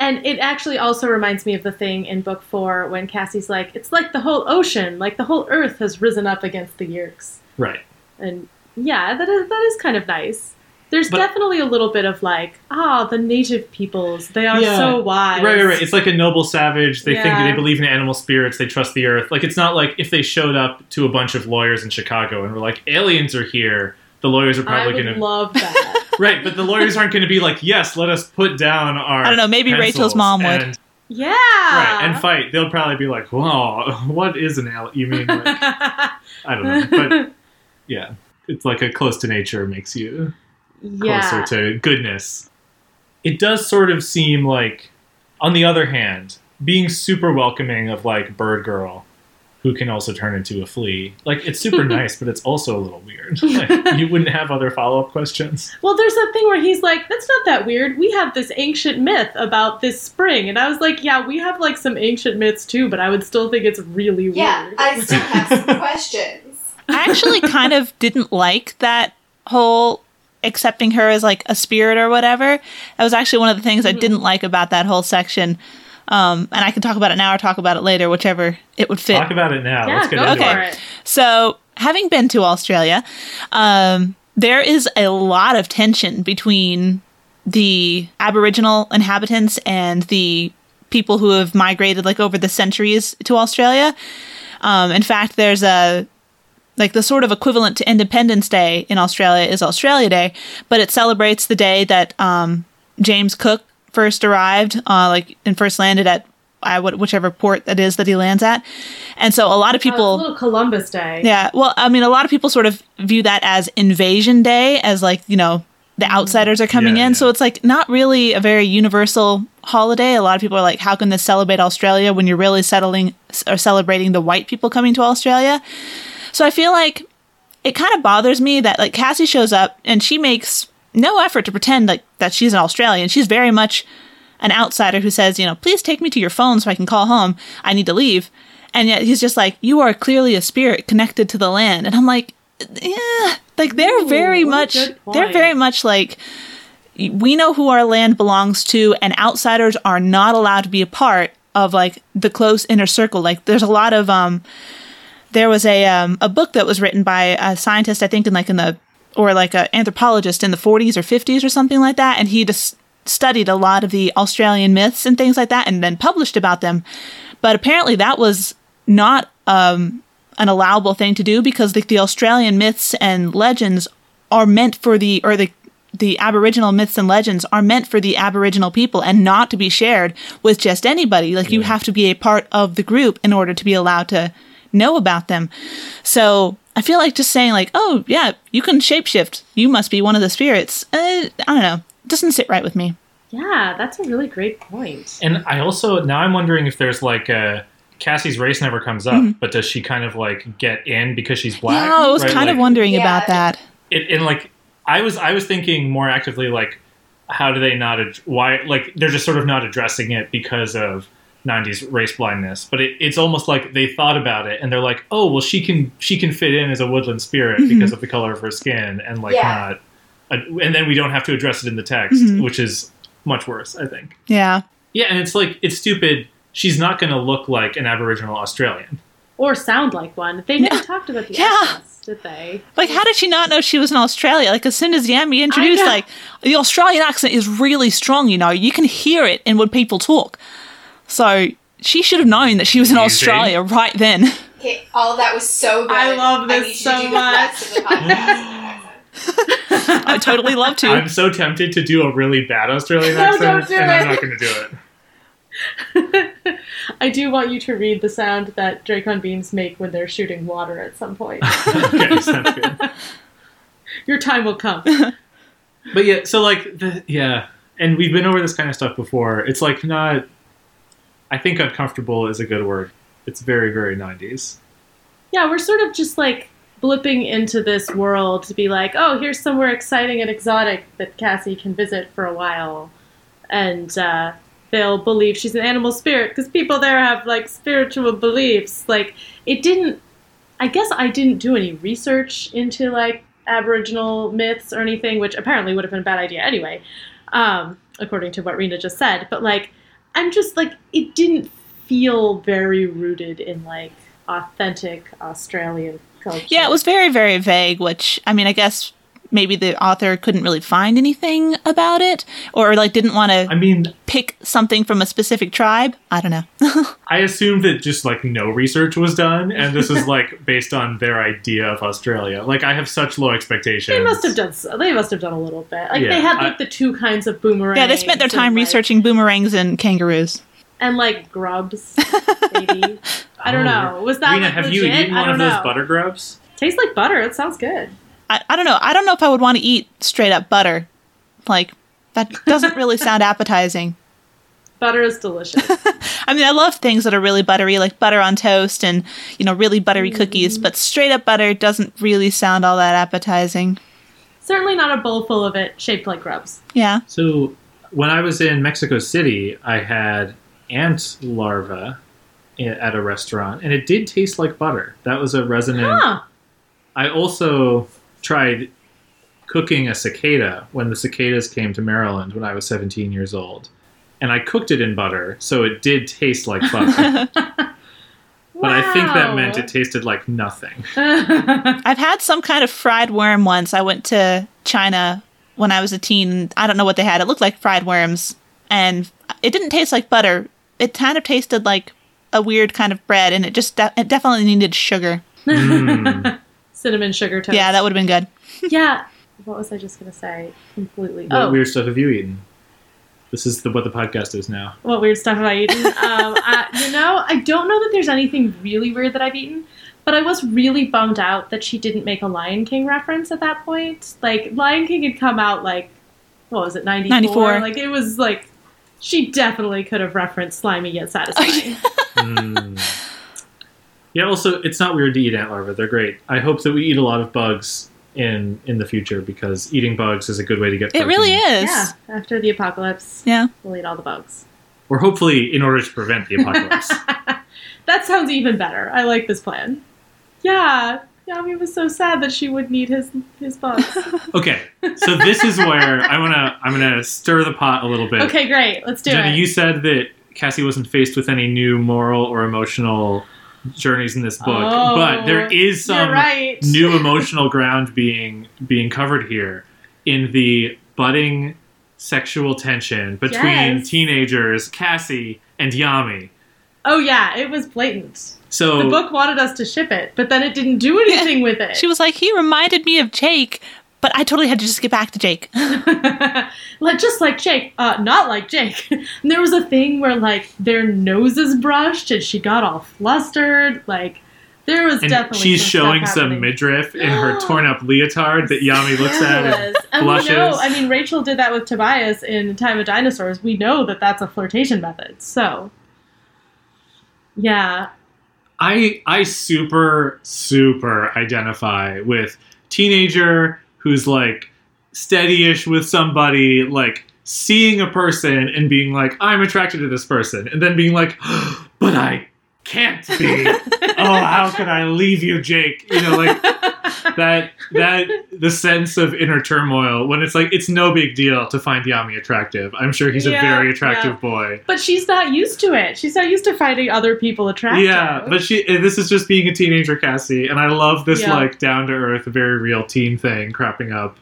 And it actually also reminds me of the thing in book four when Cassie's like, it's like the whole ocean, like the whole earth has risen up against the Yeerks. Right. And yeah, that is that is kind of nice. There's But- definitely a little bit of like, ah, the native peoples, they are Yeah. so wise. Right, right, right. It's like a noble savage. They think they believe in animal spirits. They trust the earth. Like, it's not like if they showed up to a bunch of lawyers in Chicago and were like, aliens are here. The lawyers are probably going to love that. <laughs> right, but the lawyers aren't going to be like, yes, let us put down our. I don't know, maybe Rachel's mom would. and- yeah. right, and fight. They'll probably be like, "Whoa, <laughs> what is an alien?" You mean like <laughs> I don't know, but yeah, it's like a close to nature makes you yeah. closer to goodness. It does sort of seem like, on the other hand, being super welcoming of like Bird Girl, who can also turn into a flea. Like it's super <laughs> nice, but it's also a little weird. <laughs> Like, you wouldn't have other follow up questions. Well, there's that thing where he's like, "That's not that weird. We have this ancient myth about this spring," and I was like, "Yeah, we have like some ancient myths too, but I would still think it's really Yeah, weird." I still have some <laughs> questions. I actually kind of didn't like that whole accepting her as like a spirit or whatever. That was actually one of the things I didn't like about that whole section. Um, and I can talk about it now or talk about it later, whichever it would fit. Talk about it now. yeah, Let's get go into Okay. for it. it. So, having been to Australia, um, there is a lot of tension between the Aboriginal inhabitants and the people who have migrated like over the centuries to Australia. Um, in fact, there's a like the sort of equivalent to Independence Day in Australia is Australia Day, but it celebrates the day that um, James Cook first arrived, uh, like and first landed at uh, what- whichever port that is that he lands at. And so a lot of Uh, people. it's a little Columbus Day. Yeah, well, I mean, a lot of people sort of view that as Invasion Day, as like you know the outsiders are coming Yeah, in. yeah. So it's like not really a very universal holiday. A lot of people are like, how can this celebrate Australia when you're really settling or celebrating the white people coming to Australia? So I feel like it kind of bothers me that like Cassie shows up and she makes no effort to pretend like that she's an Australian. She's very much an outsider who says, you know, please take me to your phone so I can call home. I need to leave. And yet he's just like, you are clearly a spirit connected to the land. And I'm like, yeah, like they're Ooh, very much, they're very much like, we know who our land belongs to, and outsiders are not allowed to be a part of like the close inner circle. Like there's a lot of um, there was a um, a book that was written by a scientist, I think, in like in the or like an anthropologist in the 40s or 50s or something like that, and he just studied a lot of the Australian myths and things like that, and then published about them. But apparently, that was not um, an allowable thing to do because the, the Australian myths and legends are meant for the or the the Aboriginal myths and legends are meant for the Aboriginal people and not to be shared with just anybody. Like you have to be a part of the group in order to be allowed to know about them. So I feel like just saying like, oh yeah, you can shapeshift. You must be one of the spirits. Uh, I don't know. It doesn't sit right with me. Yeah, that's a really great point. And I also now I'm wondering if there's like a Cassie's race never comes up, but does she kind of like get in because she's black? yeah, I was right? kind of wondering Yeah. about that. it, and like I was I was thinking more actively like how do they not ad- why like they're just sort of not addressing it because of 90s race blindness but it, it's almost like they thought about it and they're like oh well she can she can fit in as a woodland spirit because of the color of her skin and like Yeah. not uh, and then we don't have to address it in the text which is much worse I think Yeah. yeah and it's like it's stupid she's not going to look like an aboriginal Australian or sound like one. They never Yeah. talked about the Yeah. accents, did they? Like, how did she not know she was in Australia? Like, as soon as Yami introduced, like, the Australian accent is really strong, you know, you can hear it in when people talk. So she should have known that she was in You Australia right then. Okay, all that was so good. I love this need you to so much. rest of the podcast. <laughs> I totally love to. I'm so tempted to do a really bad Australian No, accent, don't do and it. I'm not going to do it. <laughs> I do want you to read the sound that Dracon beams make when they're shooting water at some point. <laughs> okay, sounds good. Your time will come. But yeah, so like the yeah, and we've been over this kind of stuff before. It's like not. I think uncomfortable is a good word. It's very very 90s. Yeah, we're sort of just like blipping into this world to be like, oh, here's somewhere exciting and exotic that Cassie can visit for a while. And uh, they'll believe she's an animal spirit because people there have like spiritual beliefs. Like, it didn't, I guess I didn't do any research into like Aboriginal myths or anything, which apparently would have been a bad idea anyway, um, according to what Rena just said. But like, I'm just like, it didn't feel very rooted in like authentic Australian culture. Yeah, it was very, very vague, which, I mean, I guess maybe the author couldn't really find anything about it or, like, didn't want to I mean, pick something from a specific tribe. I don't know. <laughs> I assumed that just like no research was done, and this is like based on their idea of Australia. Like I have such low expectations. They must have done. So, they must have done a little bit. Like Yeah, they had like I- the two kinds of boomerangs. yeah, they spent their time and, like- researching boomerangs and kangaroos. and like grubs. <laughs> Maybe I don't Oh, know. Was that Rena, like, have legit? you eaten one don't of those butter grubs? Tastes like butter. It sounds good. I, I don't know. I don't know if I would want to eat straight up butter. Like, that doesn't really <laughs> sound appetizing. Butter is delicious. <laughs> I mean, I love things that are really buttery, like butter on toast and, you know, really buttery cookies, mm-hmm. but straight up butter doesn't really sound all that appetizing. Certainly not a bowl full of it shaped like grubs. Yeah. So when I was in Mexico City, I had ant larvae at a restaurant, and it did taste like butter. That was a resonant. Huh. I also tried cooking a cicada when the cicadas came to Maryland when I was 17 years old. And I cooked it in butter, so it did taste like <laughs> butter. But I think that meant it tasted like nothing. <laughs> I've had some kind of fried worm once. I went to China when I was a teen. I don't know what they had. It looked like fried worms, and it didn't taste like butter. It kind of tasted like a weird kind of bread, and it just de- it definitely needed sugar. Mm. <laughs> Cinnamon sugar toast. Yeah, that would have been good. <laughs> Yeah. What was I just gonna say? Completely. What oh, weird stuff have you eaten? This is the, what the podcast is now. what weird stuff have I eaten? um, I, you know, I don't know that there's anything really weird that I've eaten, but I was really bummed out that she didn't make a Lion King reference at that point. Like, Lion King had come out, like, what was it, 94? 94. Like, it was like, she definitely could have referenced Slimy Yet Satisfying. <laughs> Mm. Yeah, also, it's not weird to eat ant larvae. They're great. I hope that we eat a lot of bugs in in the future because eating bugs is a good way to get It really is. yeah, after the apocalypse, Yeah. we'll eat all the bugs. Or hopefully, in order to prevent the apocalypse. <laughs> That sounds even better. I like this plan. Yeah, Yami was so sad that she would need his his bugs. <laughs> okay, so this is where I wanna I'm gonna stir the pot a little bit. okay, great. Let's do Jenny, it. you said that Cassie wasn't faced with any new moral or emotional journeys in this book, Oh, but there is some right. new emotional ground being being covered here in the budding sexual tension between Yes. teenagers Cassie and Yami. Oh yeah, it was blatant. So The book wanted us to ship it, but then it didn't do anything with it. She was like, he reminded me of Jake, but I totally had to just get back to Jake. <laughs> like just like Jake, uh, not like Jake. and <laughs> there was a thing where like their noses brushed, and she got all flustered. Like there was and definitely she's some showing stuff some midriff in her <gasps> torn up leotard that Yami looks at and Yes. And we blushes. know, I mean, Rachel did that with Tobias in Time of Dinosaurs. We know that that's a flirtation method. So, yeah, I I super super identify with teenager who's like steady-ish with somebody like seeing a person and being like I'm attracted to this person and then being like but I can't be. <laughs> oh, how can I leave you, Jake? You know, like that that the sense of inner turmoil when it's like it's no big deal to find Yami attractive. I'm sure he's Yeah, a very attractive yeah. boy. But she's not used to it. She's not used to finding other people attractive. Yeah, but she this is just being a teenager, Cassie, and I love this Yeah. like down to earth, very real teen thing cropping up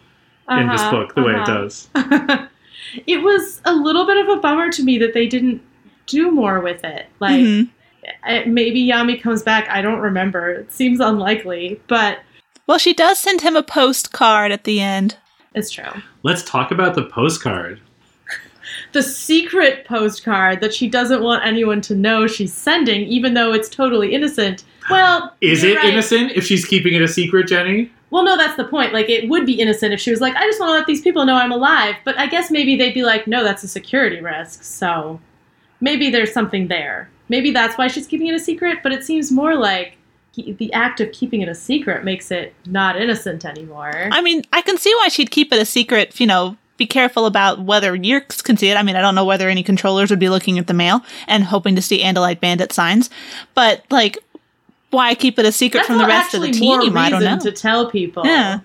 in this Uh-huh, book the way it uh-huh. does. <laughs> it was a little bit of a bummer to me that they didn't do more with it. Like Mhm. eh, maybe Yami comes back. I don't remember. It seems unlikely, but Well, she does send him a postcard at the end. it's true. Let's talk about the postcard. <laughs> The secret postcard that she doesn't want anyone to know she's sending, even though it's totally innocent. Well, <gasps> Is it right. innocent if she's keeping it a secret, Jenny? Well, no, that's the point. Like, it would be innocent if she was like, I just want to let these people know I'm alive. But I guess maybe they'd be like, no, that's a security risk. So maybe there's something there. Maybe that's why she's keeping it a secret. But it seems more like he- the act of keeping it a secret makes it not innocent anymore. I mean, I can see why she'd keep it a secret, you know, be careful about whether Yeerks can see it. I mean, I don't know whether any controllers would be looking at the mail and hoping to see Andalite Bandit signs, but like, why keep it a secret That's from the rest of the actually more team? I don't reason know. to tell people. Yeah.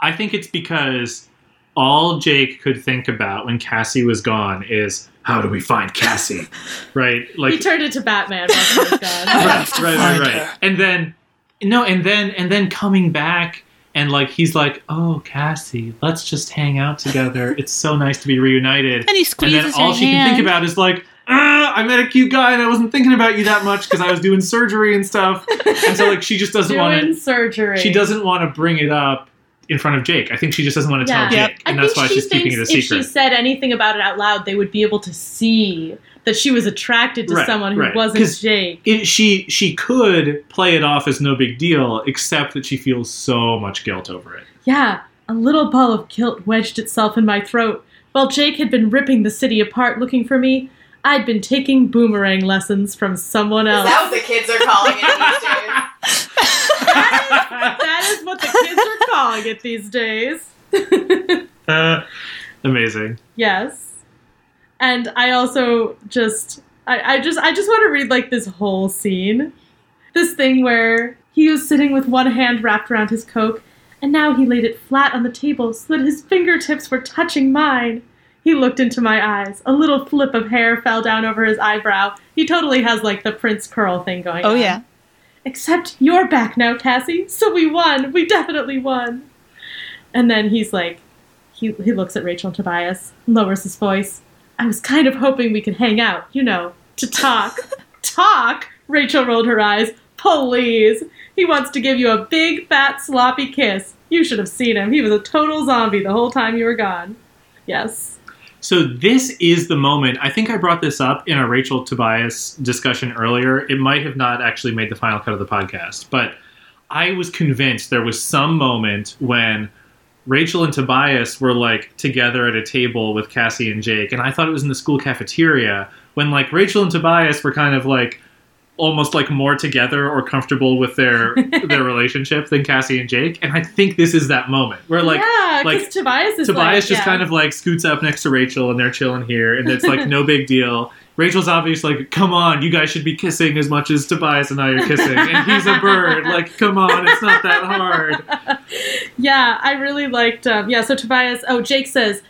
I think it's because all Jake could think about when Cassie was gone is how do we find Cassie? <laughs> right? Like he turned into Batman. once he was gone. right, right, right, right. And then no, and then and then coming back and like he's like, "Oh, Cassie, let's just hang out together. <laughs> It's so nice to be reunited." And he squeezes And then all your she can think about is like, ah, I met a cute guy and I wasn't thinking about you that much because I was doing surgery and stuff. And so like she just doesn't want <laughs> Doing to surgery. she doesn't want to bring it up in front of Jake. I think she just doesn't want to Yeah. tell Yep. Jake, I and that's why she she's keeping it a secret. If she said anything about it out loud, they would be able to see that she was attracted to Right, someone who right. wasn't Jake. It, she she could play it off as no big deal, except that she feels so much guilt over it. Yeah, a little ball of guilt wedged itself in my throat. While Jake had been ripping the city apart looking for me, I'd been taking boomerang lessons from someone Is else. that what the kids are calling it these days? That is what the kids are calling it these days. <laughs> Uh, amazing. Yes. And I also just I, I just I just want to read like this whole scene. This thing where he was sitting with one hand wrapped around his coke, and now he laid it flat on the table so that his fingertips were touching mine. He looked into my eyes. A little flip of hair fell down over his eyebrow. He totally has like the Prince curl thing going Oh on. yeah. Except you're back now, Cassie. So we won. We definitely won. And then he's like, he, he looks at Rachel and Tobias, lowers his voice. I was kind of hoping we could hang out, you know, to talk. <laughs> talk? Rachel rolled her eyes. Please. He wants to give you a big, fat, sloppy kiss. You should have seen him. He was a total zombie the whole time you were gone. Yes. So this is the moment. I think I brought this up in a Rachel Tobias discussion earlier. It might have not actually made the final cut of the podcast, but I was convinced there was some moment when Rachel and Tobias were like together at a table with Cassie and Jake, and I thought it was in the school cafeteria when like Rachel and Tobias were kind of like almost like more together or comfortable with their <laughs> their relationship than Cassie and Jake. And I think this is that moment where like yeah, like, Tobias is Tobias like, just yeah. kind of like scoots up next to Rachel and they're chilling here and it's like no <laughs> big deal. Rachel's obviously like, come on, you guys should be kissing as much as Tobias and I are kissing. And he's a bird. Like, come on, it's not that hard. <laughs> Yeah, I really liked. Um, yeah, so Tobias. Oh, Jake says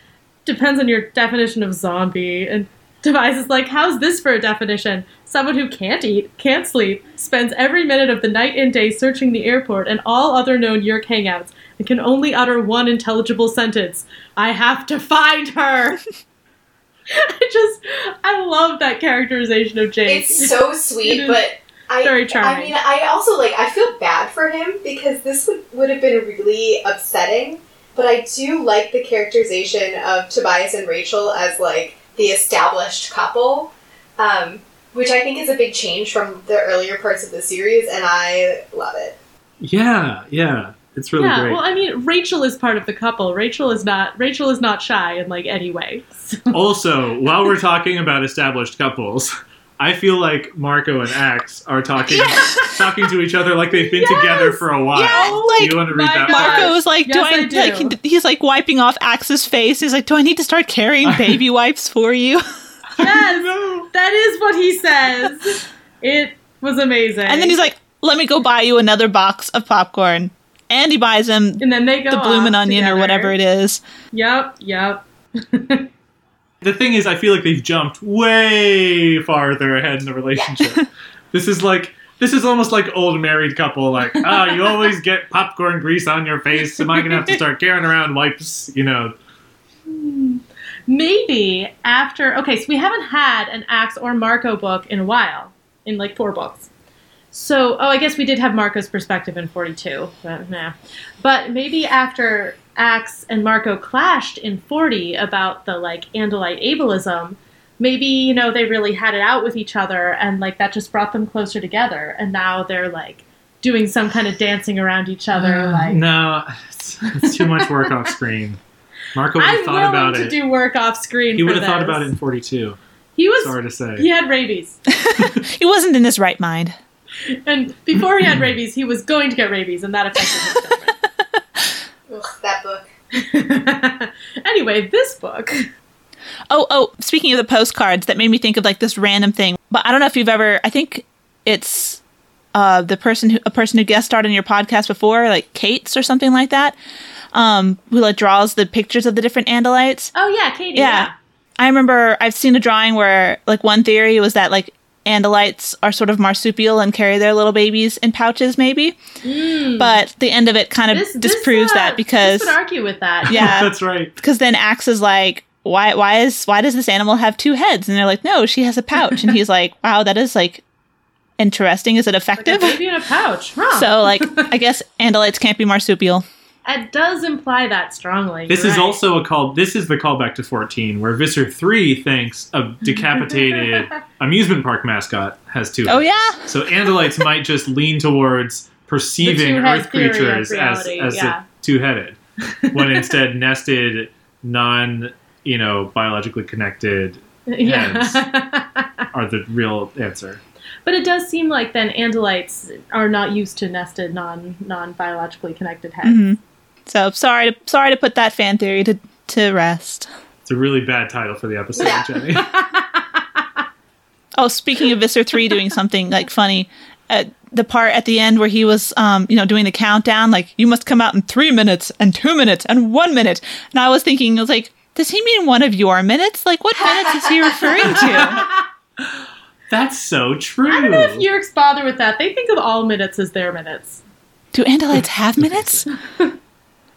depends on your definition of zombie, and Tobias is like, "How's this for a definition? Someone who can't eat, can't sleep, spends every minute of the night and day searching the airport and all other known Yeerk hangouts, and can only utter one intelligible sentence: I have to find her." <laughs> I just, I love that characterization of Jake. It's so <laughs> sweet, is but I, very I mean, I also like. I feel bad for him because this would would have been really upsetting. But I do like the characterization of Tobias and Rachel as like the established couple, um, which I think is a big change from the earlier parts of the series, and I love it. Yeah, yeah. It's really yeah, great. well, I mean, Rachel is part of the couple. Rachel is not. Rachel is not shy in like any way. <laughs> So- also, while we're talking about established couples, I feel like Marco and Ax are talking <laughs> talking to each other like they've been Yes! together for a while. Yeah, do like, you want to read that God. part? Marco was like, "Do I?" I do. Like, he's like wiping off Ax's face. He's like, "Do I need to start carrying <laughs> baby wipes for you?" <laughs> yes, that is what he says. It was amazing. And then he's like, "Let me go buy you another box of popcorn." and he buys him And then they go the bloomin' off onion or whatever it is. Yep, yep. The thing is, I feel like they've jumped way farther ahead in the relationship. <laughs> this is like this is almost like old married couple. Like, ah, you <laughs> always get popcorn grease on your face. Am I gonna have to start carrying around wipes? You know, Maybe after okay, so we haven't had an Ax or Marco book in a while, in like four books. So, oh, I guess we did have Marco's perspective in 42, but nah. But maybe after Ax and Marco clashed in 40 about the like Andalite ableism, maybe, you know, they really had it out with each other and like that just brought them closer together and now they're like doing some kind of dancing around each other uh, like no, it's, it's too much work off screen. Marco would have thought willing about to it. do work off screen. he would have thought about it in 42. He was Sorry to say. he had rabies. <laughs> He wasn't in his right mind. And before he had rabies, he was going to get rabies, and that affected <laughs> <laughs> Ugh, his judgment. <laughs> anyway, this book. Oh, oh, speaking of the postcards, that made me think of like this random thing. But I don't know if you've ever I think it's uh the person who a person who guest starred in your podcast before, like Kate's or something like that. Um, who like draws the pictures of the different Andalites. Oh yeah, Katie. Yeah. Yeah. I remember I've seen a drawing where like one theory was that like Andalites are sort of marsupial and carry their little babies in pouches, maybe. But the end of it kind of This disproves this, uh, that because this would argue with that. yeah, <laughs> That's right. because then Ax is like, why why is why does this animal have two heads? And they're like, no, she has a pouch. And he's <laughs> like, wow, that is like interesting. Is it Like a effective? baby in a pouch. Huh. so like, I guess <laughs> Andalites can't be marsupial. It does imply that strongly. This You're is right. also a call. This is the callback to 14, where Visser 3 thinks a decapitated <laughs> amusement park mascot has two. Oh heads. yeah, So Andalites might just lean towards perceiving two-head Earth creatures as, reality, as yeah. two-headed, when <laughs> instead nested, non, you know, biologically connected <laughs> yeah. are the real answer. but it does seem like then Andalites are not used to nested, non non biologically connected heads. Mhm. So sorry to sorry to put that fan theory to to rest. It's a really bad title for the episode, Yeah. Jenny. <laughs> Oh, speaking of Visser 3 doing something like funny, uh, the part at the end where he was, um, you know, doing the countdown, like, you must come out in three minutes and two minutes and one minute. And I was thinking, I was like, does he mean one of your minutes? Like, what minutes is he referring to? <laughs> That's so true. I don't know if Yeerks bother with that. They think of all minutes as their minutes. Do Andalites have minutes? <laughs>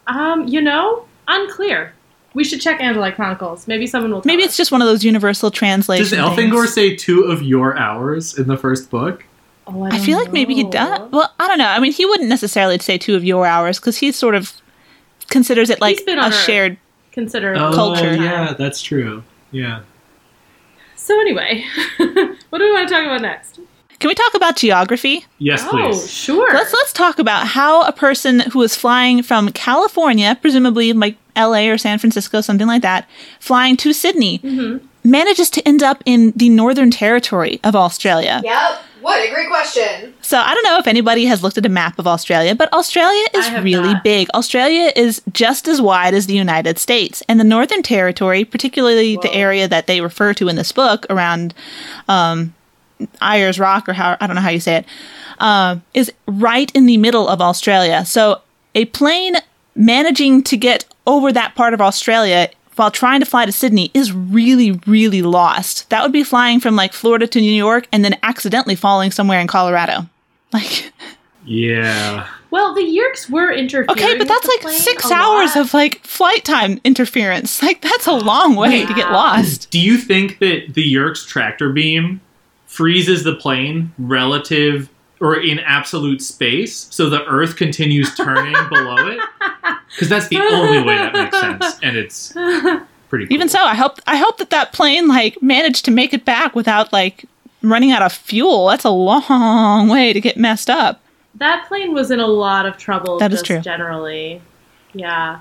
Um, you know, unclear. We should check Andalite Chronicles. Maybe someone will. Tell Maybe us. it's just one of those universal translations. Does Elfangor things. say two of your hours in the first book? Oh, I don't feel like maybe he does. Well, I don't know. I mean, he wouldn't necessarily say two of your hours because he sort of considers it like been a shared. Consider Oh, Culture. yeah, that's true. Yeah. So anyway, <laughs> what do we want to talk about next? Can we talk about geography? Yes, Oh, please. sure. Let's let's talk about how a person who is flying from California, presumably like L.A. or San Francisco, something like that, flying to Sydney, Mm-hmm. manages to end up in the Northern Territory of Australia. Yep. What a great question. So I don't know if anybody has looked at a map of Australia, but Australia is really not. big. Australia is just as wide as the United States, and the Northern Territory, particularly the area that they refer to in this book around um, Ayers Rock, or how I don't know how you say it, uh, is right in the middle of Australia. So a plane managing to get over that part of Australia while trying to fly to Sydney is really, really lost. That would be flying from like Florida to New York and then accidentally falling somewhere in Colorado. <laughs> Like, Yeah. well, the Yeerks were interfering. okay, but that's the like six hours lot. of like flight time interference. Like, that's a long way to get lost. Do you think that the Yeerks tractor beam freezes the plane relative or in absolute space so the Earth continues turning <laughs> below it? Because that's the only way that makes sense, and it's pretty. Cool. Even so, I hope I hope that that plane like managed to make it back without like running out of fuel. That's a long way to get messed up. That plane was in a lot of trouble. That is just true. Generally, yeah,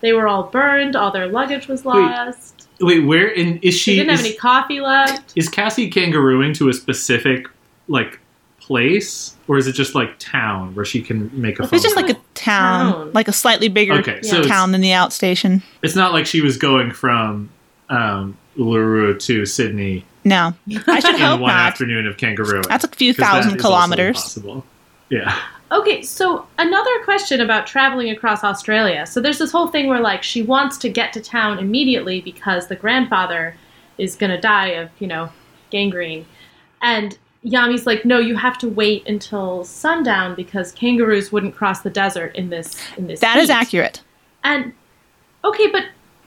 they were all burned. All their luggage was lost. Wait, where in is They she? didn't have Is, any coffee left. is Cassie kangarooing to a specific like place, or is it just like town where she can make a phone? It's just like a town, Town. like a slightly bigger Okay, so town than the outstation. It's not like she was going from um, Uluru to Sydney No, I should in hope one not. afternoon of kangarooing. That's a few 'Cause that thousand is also kilometers. impossible. Yeah. Okay, so another question about traveling across Australia. So there's this whole thing where like she wants to get to town immediately because the grandfather is going to die of, you know, gangrene. And Yami's like, "No, you have to wait until sundown because kangaroos wouldn't cross the desert in this in this That is heat." accurate. And okay, but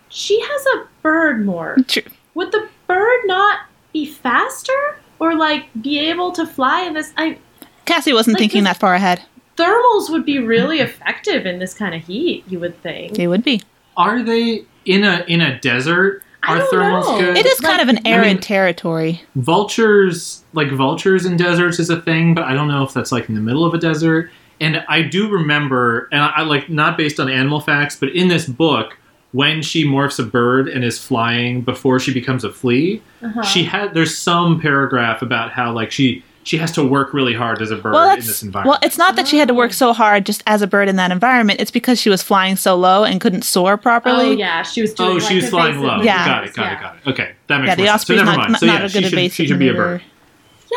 she has a bird more. True. Would the bird not be faster or like be able to fly in this I Cassie wasn't Like thinking this- that far ahead. Thermals would be really effective in this kind of heat, you would think. they would be. Are they in a in a desert? I Are don't thermals know. good? It is kind of an I arid mean- territory. vultures like vultures in deserts is a thing but i don't know if that's like in the middle of a desert and i do remember and i, I like not based on animal facts but in this book when she morphs a bird and is flying before she becomes a flea Uh-huh. she had there's some paragraph about how like she she has to work really hard as a bird Well, in that's environment. well. It's not that she had to work so hard just as a bird in that environment. It's because she was flying so low and couldn't soar properly. Oh yeah, she was doing Oh, like, she was flying low. Yeah. Got it, got yeah. it, got it. Okay, that makes Yeah, the sense. So never not, mind. not, So not yeah, a good she should, she should be a bird.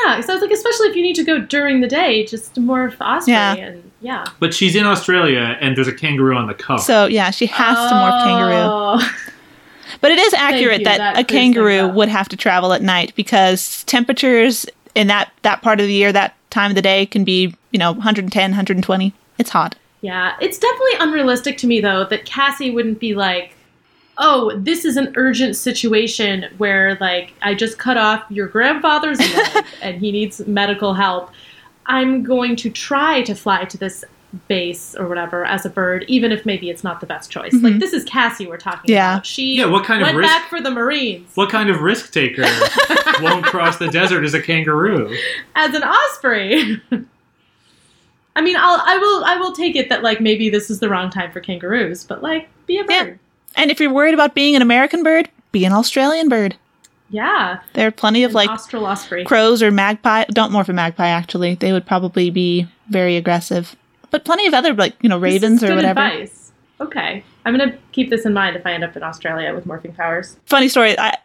Yeah, so I was like, especially if you need to go during the day, just morph osprey Yeah. and yeah. But she's in Australia and there's a kangaroo on the cover. So yeah, she has to morph kangaroo. Oh. But it is <laughs> accurate you, that, that a kangaroo would have to travel at night because temperatures in that that part of the year, that time of the day, can be you know 110, 120. It's hot. Yeah, it's definitely unrealistic to me though that Cassie wouldn't be like, "Oh, this is an urgent situation where like I just cut off your grandfather's leg <laughs> and he needs medical help. I'm going to try to fly to this base or whatever as a bird, even if maybe it's not the best choice. Like mm-hmm. this is Cassie we're talking Yeah. about. She Yeah, what kind of went risk- back for the Marines What kind of risk taker <laughs> won't cross the desert as a kangaroo? as an osprey. <laughs> I mean, I'll I will I will take it that like maybe this is the wrong time for kangaroos, but like be a Yeah. bird. And if you're worried about being an American bird, be an Australian bird. Yeah, There are plenty of an like Austral osprey. crows or magpie. Don't morph a magpie. Actually, they would probably be very aggressive. But plenty of other like you know This is ravens or good whatever. Advice. Okay, I'm gonna keep this in mind if I end up in Australia with morphing powers. funny story. I,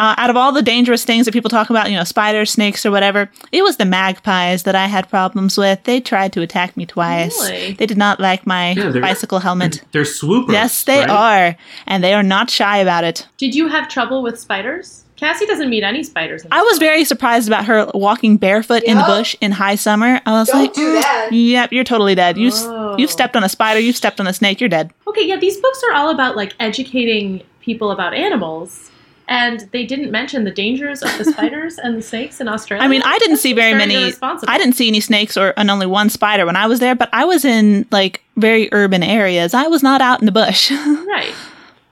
uh, out of all the dangerous things that people talk about, you know, spiders, snakes, or whatever, it was the magpies that I had problems with. They tried to attack me twice. Really? They did not like my Yeah, bicycle helmet. <clears throat> They're swoopers. yes, they right? are, and they are not shy about it. Did you have trouble with spiders? Cassie doesn't meet any spiders. In I was very surprised about her walking barefoot in the bush in high summer. I was Don't like, do "Mm, that." Yep, you're totally dead. You Oh. you've stepped on a spider. You've stepped on a snake. You're dead. okay. Yeah, these books are all about like educating people about animals, and they didn't mention the dangers of the <laughs> spiders and the snakes in Australia. I mean, I didn't That's see very many. I didn't see any snakes or and only one spider when I was there, but I was in like very urban areas. I was not out in the bush. <laughs> Right,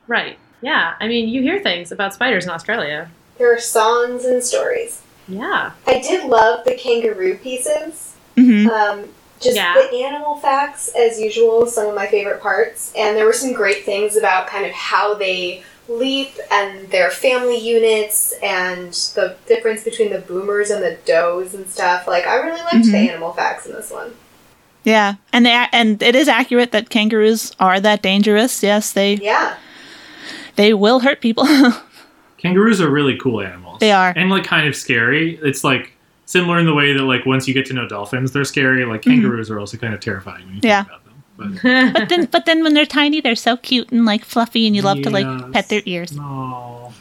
right. Yeah, I mean, you hear things about spiders in Australia. There are songs and stories. Yeah. I did love the kangaroo pieces. hmm Um, just Yeah. the animal facts, as usual, some of my favorite parts. And there were some great things about kind of how they leap and their family units and the difference between the boomers and the does and stuff. Like, I really liked the Mhm. animal facts in this one. Yeah, and they and it is accurate that kangaroos are that dangerous. Yes, they Yeah. They will hurt people. <laughs> Kangaroos are really cool animals. They are. And like kind of scary. It's like similar in the way that like once you get to know dolphins, they're scary. Like Mm-hmm. kangaroos are also kind of terrifying when you Yeah. think about them. But <laughs> but then but then when they're tiny, they're so cute and like fluffy, and you love to like pet their ears. no.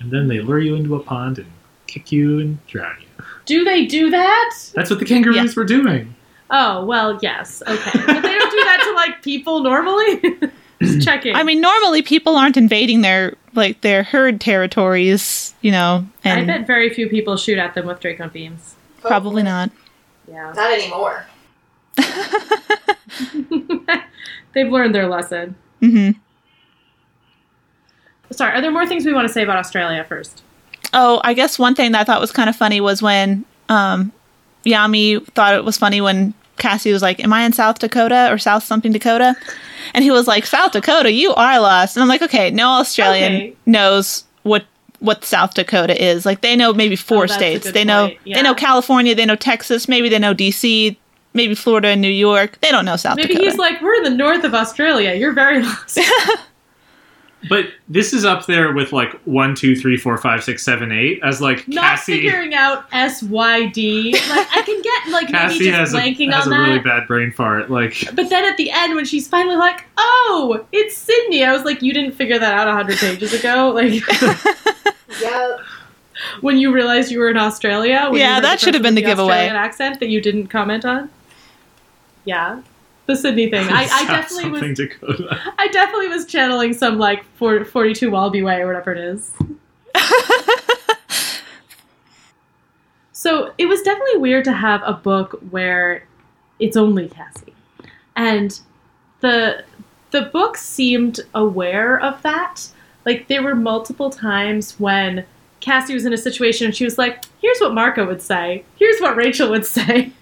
And then they lure you into a pond and kick you and drown you. Do they do that? That's what the kangaroos were doing. Oh, well, yes. Okay. But they don't do that to like people normally? <laughs> Just <clears throat> checking. I mean, normally people aren't invading their like their herd territories, you know, I bet very few people shoot at them with Dracon beams. probably not. Yeah. Not anymore. <laughs> They've learned their lesson. hmm Sorry, are there more things we want to say about Australia first? Oh, I guess one thing that I thought was kind of funny was when um, Yami thought it was funny when Cassie was like, "Am I in South Dakota or South something Dakota?" And he was like, "South Dakota, you are lost." And I'm like, "Okay, no Australian Okay. knows what what South Dakota is. Like they know maybe four Oh, states. They know. Yeah. they know California, they know Texas, maybe they know DC, maybe Florida and New York. They don't know South Maybe Dakota. he's like, we're in the north of Australia. You're very <laughs> lost. But this is up there with like one, two, three, four, five, six, seven, eight as like Not Cassie. figuring out S Y D. Like I can get like Cassie maybe has just a, blanking has on a that. really bad brain fart. Like <laughs> But then at the end, when she's finally like, "Oh, it's Sydney," I was like, "You didn't figure that out a hundred pages ago." <laughs> Like Yeah. when you realized you were in Australia. When Yeah, that should have been with the giveaway. Australian accent that you didn't comment on. Yeah, the Sydney thing. <laughs> I, I definitely was. Dakota. I definitely was channeling some like 40, 42 Wallaby Way or whatever it is. <laughs> so it was definitely weird to have a book where it's only Cassie, and the the book seemed aware of that. Like there were multiple times when Cassie was in a situation and she was like, "Here's what Marco would say. Here's what Rachel would say."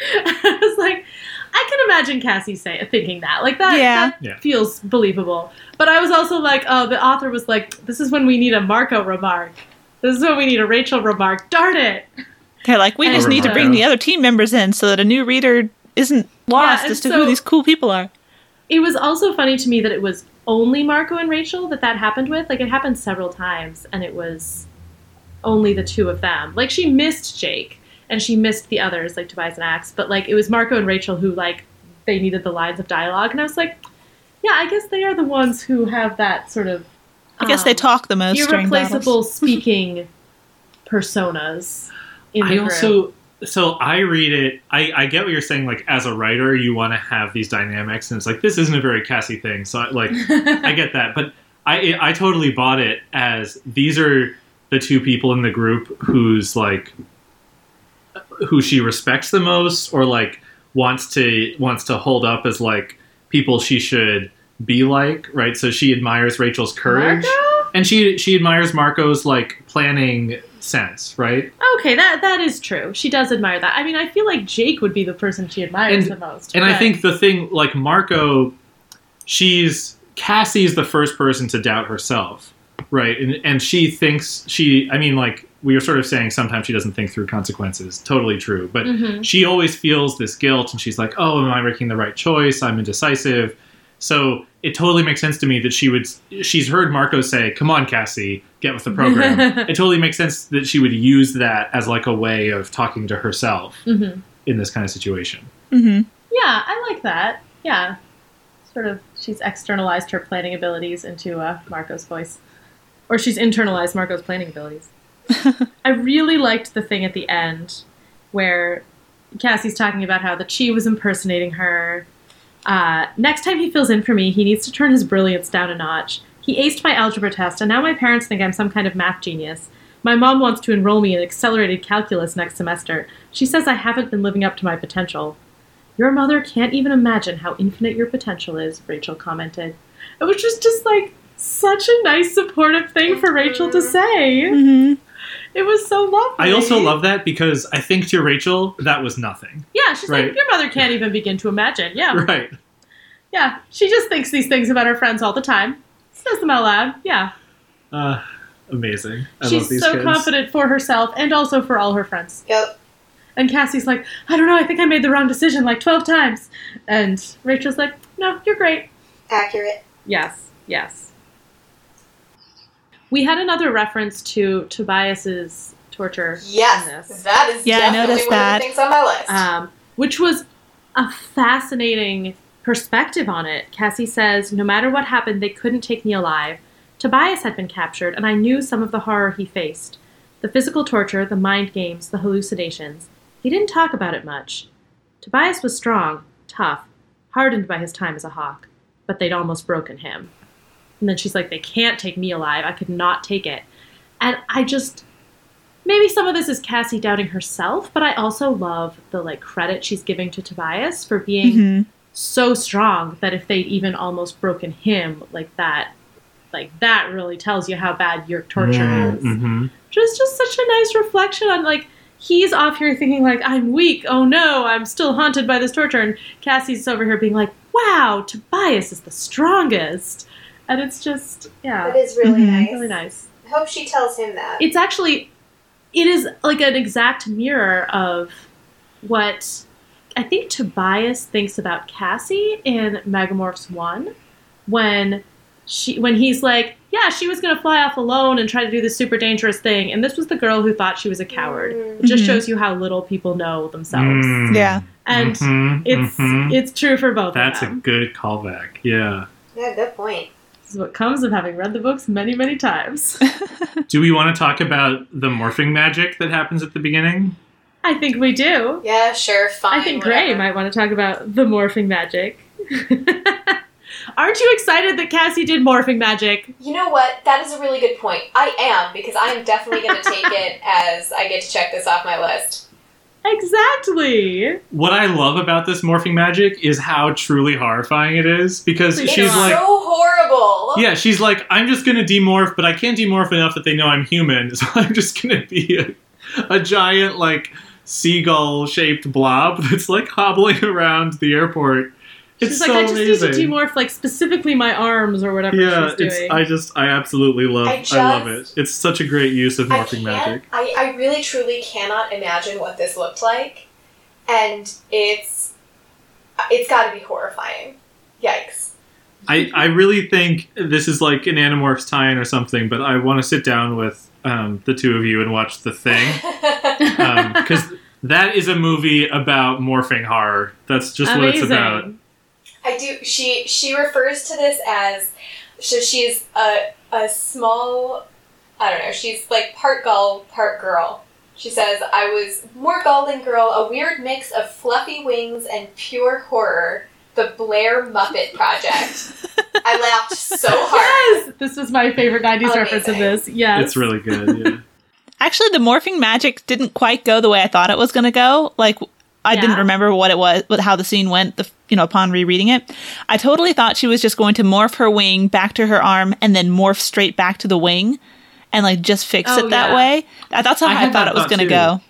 <laughs> I was like, I can imagine Cassie say thinking that. Like that, Yeah. that Yeah. feels believable. But I was also like, oh, the author was like, this is when we need a Marco remark. This is when we need a Rachel remark. Darn it. They're like, we And just need to bring the other team members in so that a new reader isn't lost and as to so- who these cool people are. It was also funny to me that it was only Marco and Rachel that that happened with. Like it happened several times, and it was only the two of them. Like she missed Jake, and she missed the others, like Tobias and Ax. But like it was Marco and Rachel who like they needed the lines of dialogue, and I was like, yeah, I guess they are the ones who have that sort of. I guess they um, talk the most during irreplaceable speaking personas in the I group. also so I read it. I, I get what you're saying. Like as a writer, you want to have these dynamics, and it's like this isn't a very Cassie thing. So I, like <laughs> I get that, but I I totally bought it as these are the two people in the group who's like who she respects the most, or like wants to wants to hold up as like people she should be like, right? So she admires Rachel's courage, Marco? and she she admires Marco's like planning sense, right? Okay, that that is true. She does admire that. I mean, I feel like Jake would be the person she admires And- the most. And I think the thing, like Marco, she's Cassie's the first person to doubt herself, right? And and she thinks she. I mean, like we were sort of saying, sometimes she doesn't think through consequences. Totally true, but Mhm. she always feels this guilt, and she's like, "Oh, am I making the right choice? I'm indecisive." So it totally makes sense to me that she would. She's heard Marco say, "Come on, Cassie, get with the program." <laughs> it totally makes sense that she would use that as like a way of talking to herself Mhm. in this kind of situation. hmm Yeah, I like that. Yeah, sort of. She's externalized her planning abilities into uh, Marco's voice, or she's internalized Marco's planning abilities. <laughs> I really liked the thing at the end where Cassie's talking about how the Chee was impersonating her. Uh, next time he fills in for me, he needs to turn his brilliance down a notch. He aced my algebra test, and now my parents think I'm some kind of math genius. My mom wants to enroll me in accelerated calculus next semester. She says I haven't been living up to my potential. Your mother can't even imagine how infinite your potential is, Rachel commented. It was just, just like such a nice supportive thing for Rachel to say. hmm It was so lovely. I also love that because I think to Rachel that was nothing. Yeah, she's Right. like, your mother can't even begin to imagine. Yeah, Right. yeah. She just thinks these things about her friends all the time. Says them out loud. Yeah, Uh, amazing. I she's love these so kids. confident for herself and also for all her friends. Yep. And Cassie's like, I don't know. I think I made the wrong decision like twelve times. And Rachel's like, No, you're great. Accurate. Yes, yes. We had another reference to Tobias's torture in Yes. this. That is Yeah, I definitely noticed one that. of the things on my list. um, which was a fascinating perspective on it. Cassie says, No matter what happened, they couldn't take me alive. Tobias had been captured, and I knew some of the horror he faced the physical torture, the mind games, the hallucinations. He didn't talk about it much. Tobias was strong, tough, hardened by his time as a hawk, but they'd almost broken him. And then she's like, They can't take me alive. I could not take it. And I just maybe some of this is Cassie doubting herself, but I also love the like credit she's giving to Tobias for being hmm so strong that if they'd even almost broken him like that, like that really tells you how bad your torture is. hmm Just just such a nice reflection on like he's off here thinking like I'm weak. Oh no, I'm still haunted by this torture, and Cassie's over here being like, wow, Tobias is the strongest, and it's just yeah, that is really Mhm. nice. really nice I hope she tells him that. it's actually it is like an exact mirror of what I think Tobias thinks about Cassie in Megamorphs 1 when she when he's like, yeah, she was gonna fly off alone and try to do this super dangerous thing, and this was the girl who thought she was a coward. It just Mhm. shows you how little people know themselves, Mm. Yeah. and Mhm, it's mhm. it's true for both That's of a good callback. Yeah. Yeah, good point. This is what comes of having read the books many, many times. <laughs> Do we want to talk about the morphing magic that happens at the beginning? I think we do. Yeah, sure, fine. I think Gray might want to talk about the morphing magic. <laughs> Aren't you excited that Cassie did morphing magic? You know what? That is a really good point. I am because I am definitely going to take it <laughs> as I get to check this off my list. Exactly. What I love about this morphing magic is how truly horrifying it is because Please she's like so horrible. Yeah, she's like, I'm just gonna demorph, but I can't demorph enough that they know I'm human, <laughs> so I'm just gonna be a, a giant, like, seagull shaped blob <laughs> that's like hobbling around the airport. It's she's like, so I just amazing. need to demorph like specifically my arms or whatever yeah, she's it's. I just I absolutely love I I, love it. It's such a great use of morphing can't. magic. I, I really truly cannot imagine what this looked like, and it's it's got to be horrifying. Yikes! I, I really think this is like an Animorphs tie-in or something, but I want to sit down with um, the two of you and watch The Thing. <laughs> because that is a movie about morphing horror. That's just what it's about. I do. She she refers to this as so she's a a small. I don't know. She's like part gull, part girl. She says, "I was more gull than girl, a weird mix of fluffy wings and pure horror." The Blair Muppet Project. <laughs> I laughed so hard. yes, this was my favorite '90s reference of this. Yes, It's really good. Yeah. Actually, the morphing magic didn't quite go the way I thought it was going to go. Like, I Yeah? didn't remember what it was, what, how the scene went. The you know upon rereading it, I totally thought she was just going to morph her wing back to her arm and then morph straight back to the wing, and like just fix Oh, it that yeah. way. That's how I I, had thought it was going to go.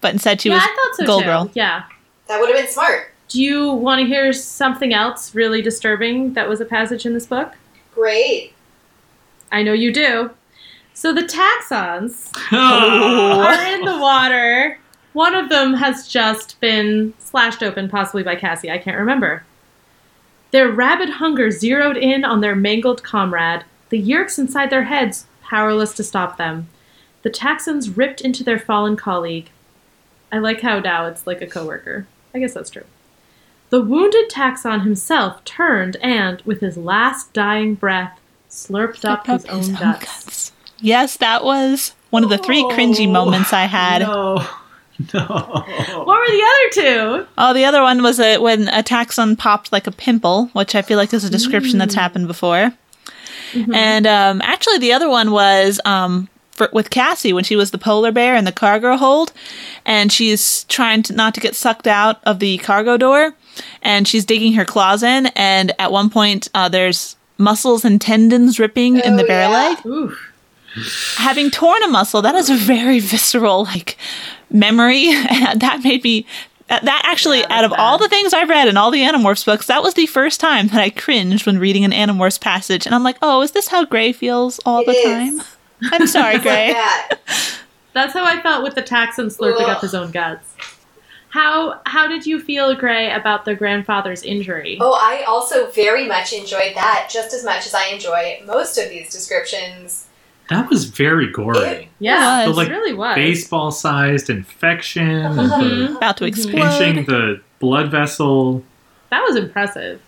But instead, she yeah, was I thought so Gold too. Girl. Yeah. That would have been smart. Do you want to hear something else really disturbing that was a passage in this book? Great. I know you do. So the Taxxons Oh. <laughs> are in the water. One of them has just been slashed open, possibly by Cassie. I can't remember. Their rabid hunger zeroed in on their mangled comrade, the yeerks inside their heads powerless to stop them. The Taxxons ripped into their fallen colleague. I like how now it's like a coworker. I guess that's true. The wounded Taxxon himself turned and, with his last dying breath, slurped up, his, own, guts. Yes, that was one of the three cringy Oh, moments I had. No. <laughs> No. What were the other two? Oh, the other one was a, when a Taxxon popped like a pimple, which I feel like is a description that's happened before. And um, actually, the other one was um, for, with Cassie when she was the polar bear in the cargo hold, and she's trying to not to get sucked out of the cargo door, and she's digging her claws in, and at one point uh, there's muscles and tendons ripping in the bear yeah. leg Oof. having torn a muscle that is a very visceral like memory <laughs> that made me that that actually Yeah, out of that's all the things i've read in all the animorphs books that was the first time that i cringed when reading an animorphs passage and i'm like oh is this how gray feels all It the is. time i'm sorry <laughs> It's like gray that. <laughs> That's how I felt with the Taxxon slurping Ugh. up his own guts. How how did you feel, Gray, about the grandfather's injury? Oh, I also very much enjoyed that, just as much as I enjoy most of these descriptions. That was very gory. yeah, It it was. like, really was. Baseball-sized infection, and Mhm. the about to Mhm. explode pinching the blood vessel. That was impressive.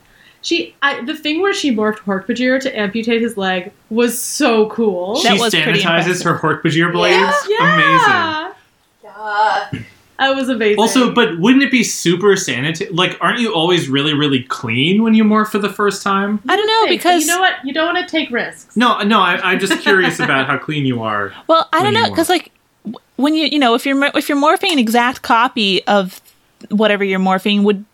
She, I, the thing where she morphed Hork-Bajir to amputate his leg was so cool. That she was pretty sanitizes her Hork-Bajir blades. yeah, Amazing. Uh, that was amazing. Also, but wouldn't it be super sanitary? Like, aren't you always really, really clean when you morph for the first time? i don't know Thanks, but because you know what, you don't want to take risks. No, no, I, I'm just curious about how clean you are. Well, I don't know because like when you you know if you're if you're morphing an exact copy of whatever you're morphing, would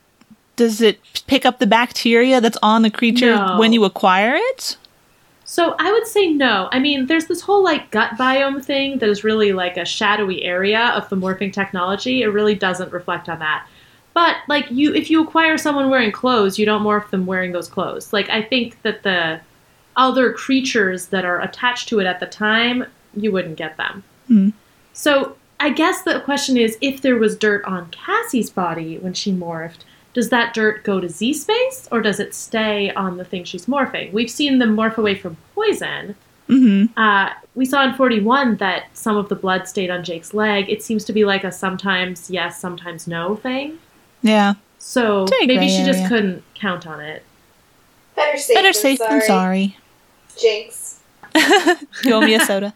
does it pick up the bacteria that's on the creature No. when you acquire it? So I would say no. I mean, there's this whole like gut biome thing that is really like a shadowy area of the morphing technology. It really doesn't reflect on that. But like you if you acquire someone wearing clothes, you don't morph them wearing those clothes. Like I think that the other creatures that are attached to it at the time, you wouldn't get them. Hmm. So I guess the question is if there was dirt on Cassie's body when she morphed, does that dirt go to Z space or does it stay on the thing she's morphing? We've seen them morph away from poison. Mm-hmm. Uh, we saw in 41 that some of the blood stayed on Jake's leg. It seems to be like a sometimes yes, sometimes no thing. Yeah. So Very maybe gray she just area. couldn't count on it. Better safe, Better than, safe sorry. than sorry. Jinx. <laughs> You owe me a soda.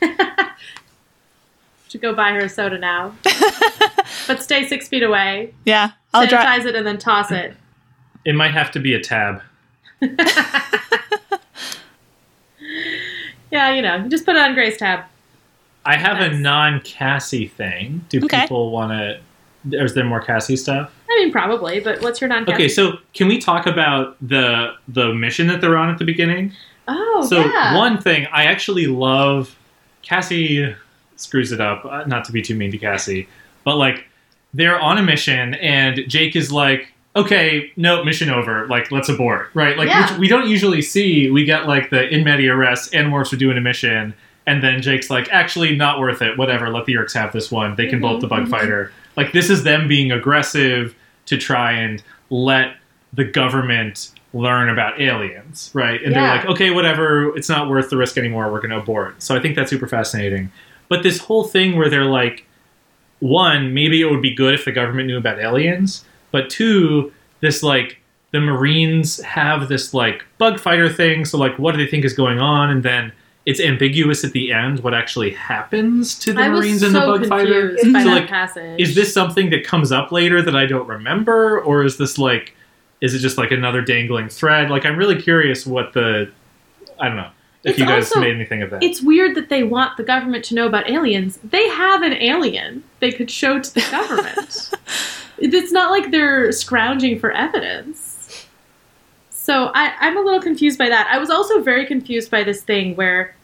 <laughs> Should go buy her a soda now. <laughs> but stay six feet away. Yeah. I'll drive. sanitize it and then toss it. It might have to be a tab. <laughs> Yeah, you know, you just put it on Gray's tab. I have a non Cassie thing. Do Okay. people want to? Is there more Cassie stuff? I mean, probably, but what's your non Cassie? Okay, so can we talk about the the mission that they're on at the beginning? Oh, so yeah. one thing I actually love, Cassie screws it up. uh, Not to be too mean to Cassie, but like they're on a mission and Jake is like, "Okay, no, mission over. Like, let's abort." Right? Like, Yeah. which we don't usually see. We get like the in medias res. Animorphs are doing a mission, and then Jake's like, "Actually, not worth it. Whatever. Let the Yeerks have this one. They can bolt the bug mhm. fighter." Like, this is them being aggressive to try and let the government learn about aliens, right? And Yeah. they're like, okay, whatever, it's not worth the risk anymore. We're going to abort. So I think that's super fascinating. But this whole thing where they're like, one, maybe it would be good if the government knew about aliens, but two, this like the Marines have this like bug fighter thing. So like, what do they think is going on? And then it's ambiguous at the end what actually happens to the I Marines so and the bug fighter. So like, passage. is this something that comes up later that I don't remember, or is this like, is it just like another dangling thread? Like, I'm really curious what the, I don't know, if It's you guys also- made anything of that. It's weird that they want the government to know about aliens. They have an alien they could show to the government. <laughs> it's not like they're scrounging for evidence. So I, I'm a little confused by that. I was also very confused by this thing where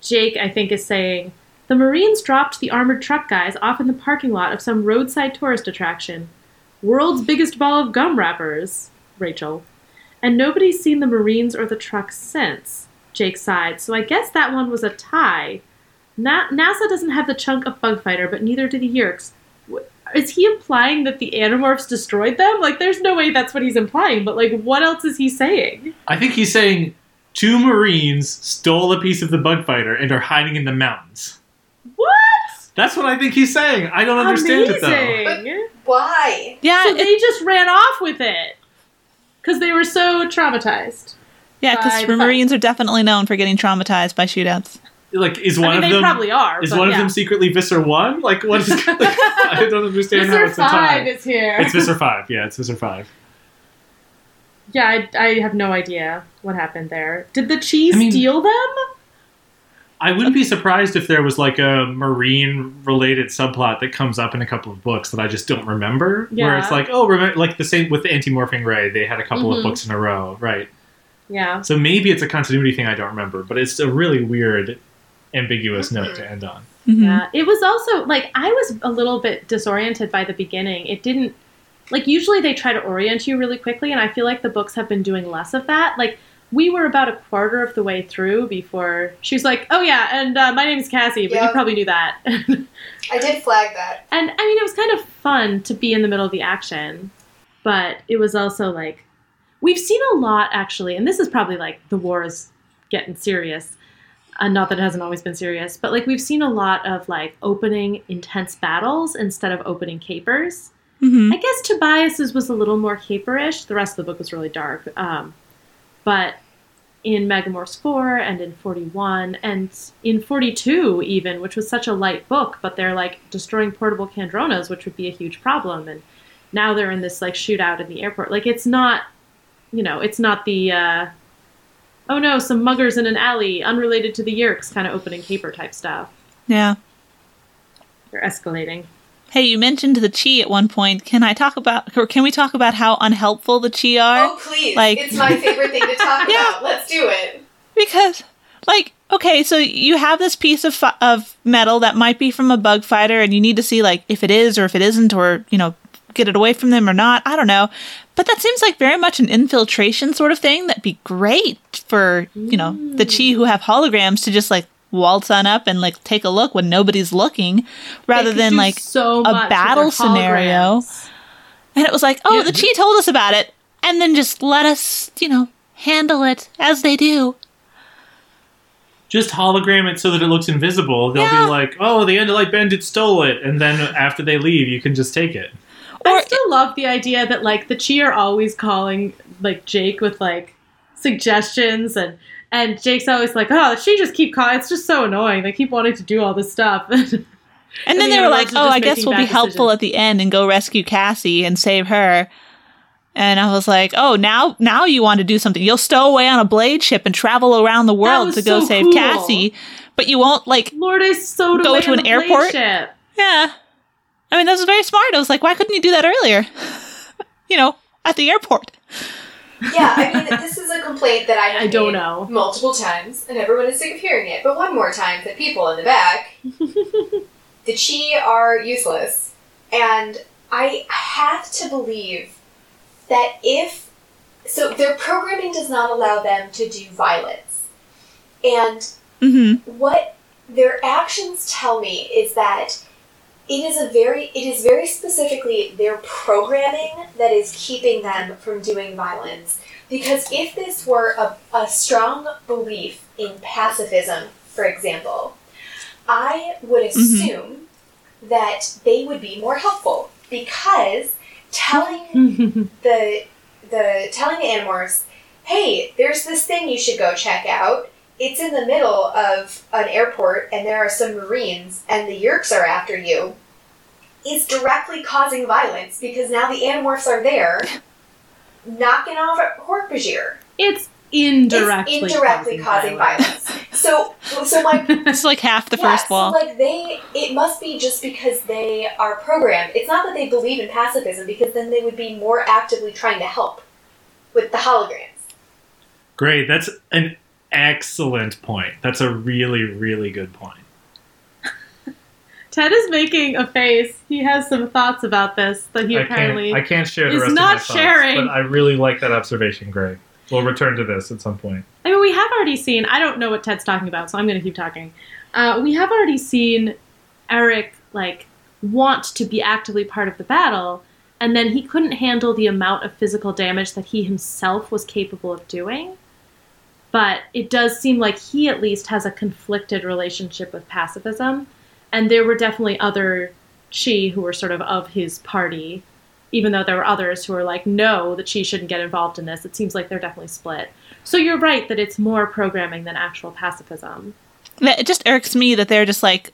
Jake, I think, is saying the Marines dropped the armored truck guys off in the parking lot of some roadside tourist attraction. World's biggest ball of gum wrappers, Rachel. And nobody's seen the Marines or the truck since. Jake sighed. So I guess that one was a tie. Na- NASA doesn't have the chunk of bug fighter, but neither do the Yeerks. Is he implying that the Animorphs destroyed them? Like, there's no way that's what he's implying. But like, what else is he saying? I think he's saying two Marines stole a piece of the bug fighter and are hiding in the mountains. What? That's what I think he's saying. I don't understand it though. Amazing. Why? Yeah. So it- they just ran off with it because they were so traumatized. Yeah, because by the the fact- Marines are definitely known for getting traumatized by shootouts. Like, is I one mean, of they them probably are. is but one of them secretly Visser one? Like, what is? <laughs> like, I don't understand how Visser it's a tie. Five is here. It's Visser five. Yeah, it's Visser five. yeah, I, I have no idea what happened there. Did the cheese I mean- steal them? I wouldn't be surprised if there was like a marine related subplot that comes up in a couple of books that I just don't remember. Where it's like, oh, remember, like the same with the anti-morphing ray, they had a couple Mhm. of books in a row, right? Yeah. So maybe it's a continuity thing I don't remember, but it's a really weird, ambiguous note to end on. Mhm. Yeah, it was also like I was a little bit disoriented by the beginning. It didn't like usually they try to orient you really quickly, and I feel like the books have been doing less of that. Like we were about a quarter of the way through before she was like, "Oh yeah, and uh, my name is Cassie," but you probably knew that. I did flag that. And I mean, it was kind of fun to be in the middle of the action, but it was also like we've seen a lot actually, and this is probably like the war is getting serious. Uh, not that it hasn't always been serious, but like we've seen a lot of like opening intense battles instead of opening capers. Mhm. I guess Tobias's was a little more caperish. The rest of the book was really dark. Um, but in Megamorphs 4 and in 41 and in 42 even, which was such a light book, but they're like destroying portable Kandronas, which would be a huge problem. And now they're in this like shootout in the airport. Like it's not, you know, it's not the, uh, oh no, some muggers in an alley unrelated to the Yeerks kind of opening caper type stuff. Yeah. They're escalating. Hey, you mentioned the Chee at one point. Can I talk about, or can we talk about how unhelpful the Chee are? Oh please! like- it's my favorite thing to talk <laughs> Yeah. about. Let's do it. Because, like, okay, so you have this piece of fi- of metal that might be from a bug fighter, and you need to see like if it is or if it isn't, or you know, get it away from them or not. I don't know, but that seems like very much an infiltration sort of thing. That'd be great for you know the Chee who have holograms to just like waltz on up and like take a look when nobody's looking, rather than like so a battle scenario. And it was like, oh, Yeah, the Chee told us about it, and then just let us, you know, handle it as they do. Just hologram it so that it looks invisible. They'll Yeah. be like, "Oh, the Andalite Bandit stole it," and then after they leave, you can just take it. I still love the idea that like the Chee are always calling like Jake with like suggestions and and Jake's always like, oh, she just keep calling. It's just so annoying. They keep wanting to do all this stuff. <laughs> And And then the they were like, "Oh, I guess we'll be bad helpful decisions. at the end and go rescue Cassie and save her." And I was like, "Oh, now now you want to do something? You'll stow away on a blade ship and travel around the world to go so save cool. Cassie, but you won't like, Lord, I sewed Go to an airport? Ship. yeah." I mean, that was very smart. I was like, "Why couldn't you do that earlier?" <laughs> you know, at the airport. Yeah, I mean, this is a complaint that I have <laughs> I don't know. multiple times, and everyone is sick of hearing it. But one more time, the people in the back, <laughs> the Chee are useless, and I have to believe that if so, their programming does not allow them to do violence, and Mm-hmm. what their actions tell me is that it is a very it is very specifically their programming that is keeping them from doing violence. Because if this were a, a strong belief in pacifism for example i would mm-hmm. assume that they would be more helpful because telling <laughs> the the telling the animorphs, hey, there's this thing you should go check out. It's in the middle of an airport and there are some Marines and the Yeerks are after you, is directly causing violence because now the animorphs are there knocking off Hork-Bajir. It's indirectly It's indirectly causing, violence. So so my <laughs> It's like half the yeah, first wall. So like they, it must be just because they are programmed. It's not that they believe in pacifism, because then they would be more actively trying to help with the holograms. Great. That's an excellent point. That's a really, really good point. Ted is making a face. He has some thoughts about this that he I apparently. can't, I can't share the is rest not of my thoughts, sharing. but I really like that observation, Gray. We'll return to this at some point. I mean, we have already seen. I don't know what Ted's talking about, so I'm going to keep talking. Uh, we have already seen Erek like want to be actively part of the battle, and then he couldn't handle the amount of physical damage that he himself was capable of doing. But it does seem like he at least has a conflicted relationship with pacifism, and there were definitely other Chee who were sort of of his party. Even though there were others who were like, no, that Chee shouldn't get involved in this. It seems like they're definitely split. So you're right that it's more programming than actual pacifism. It just irks me that they're just like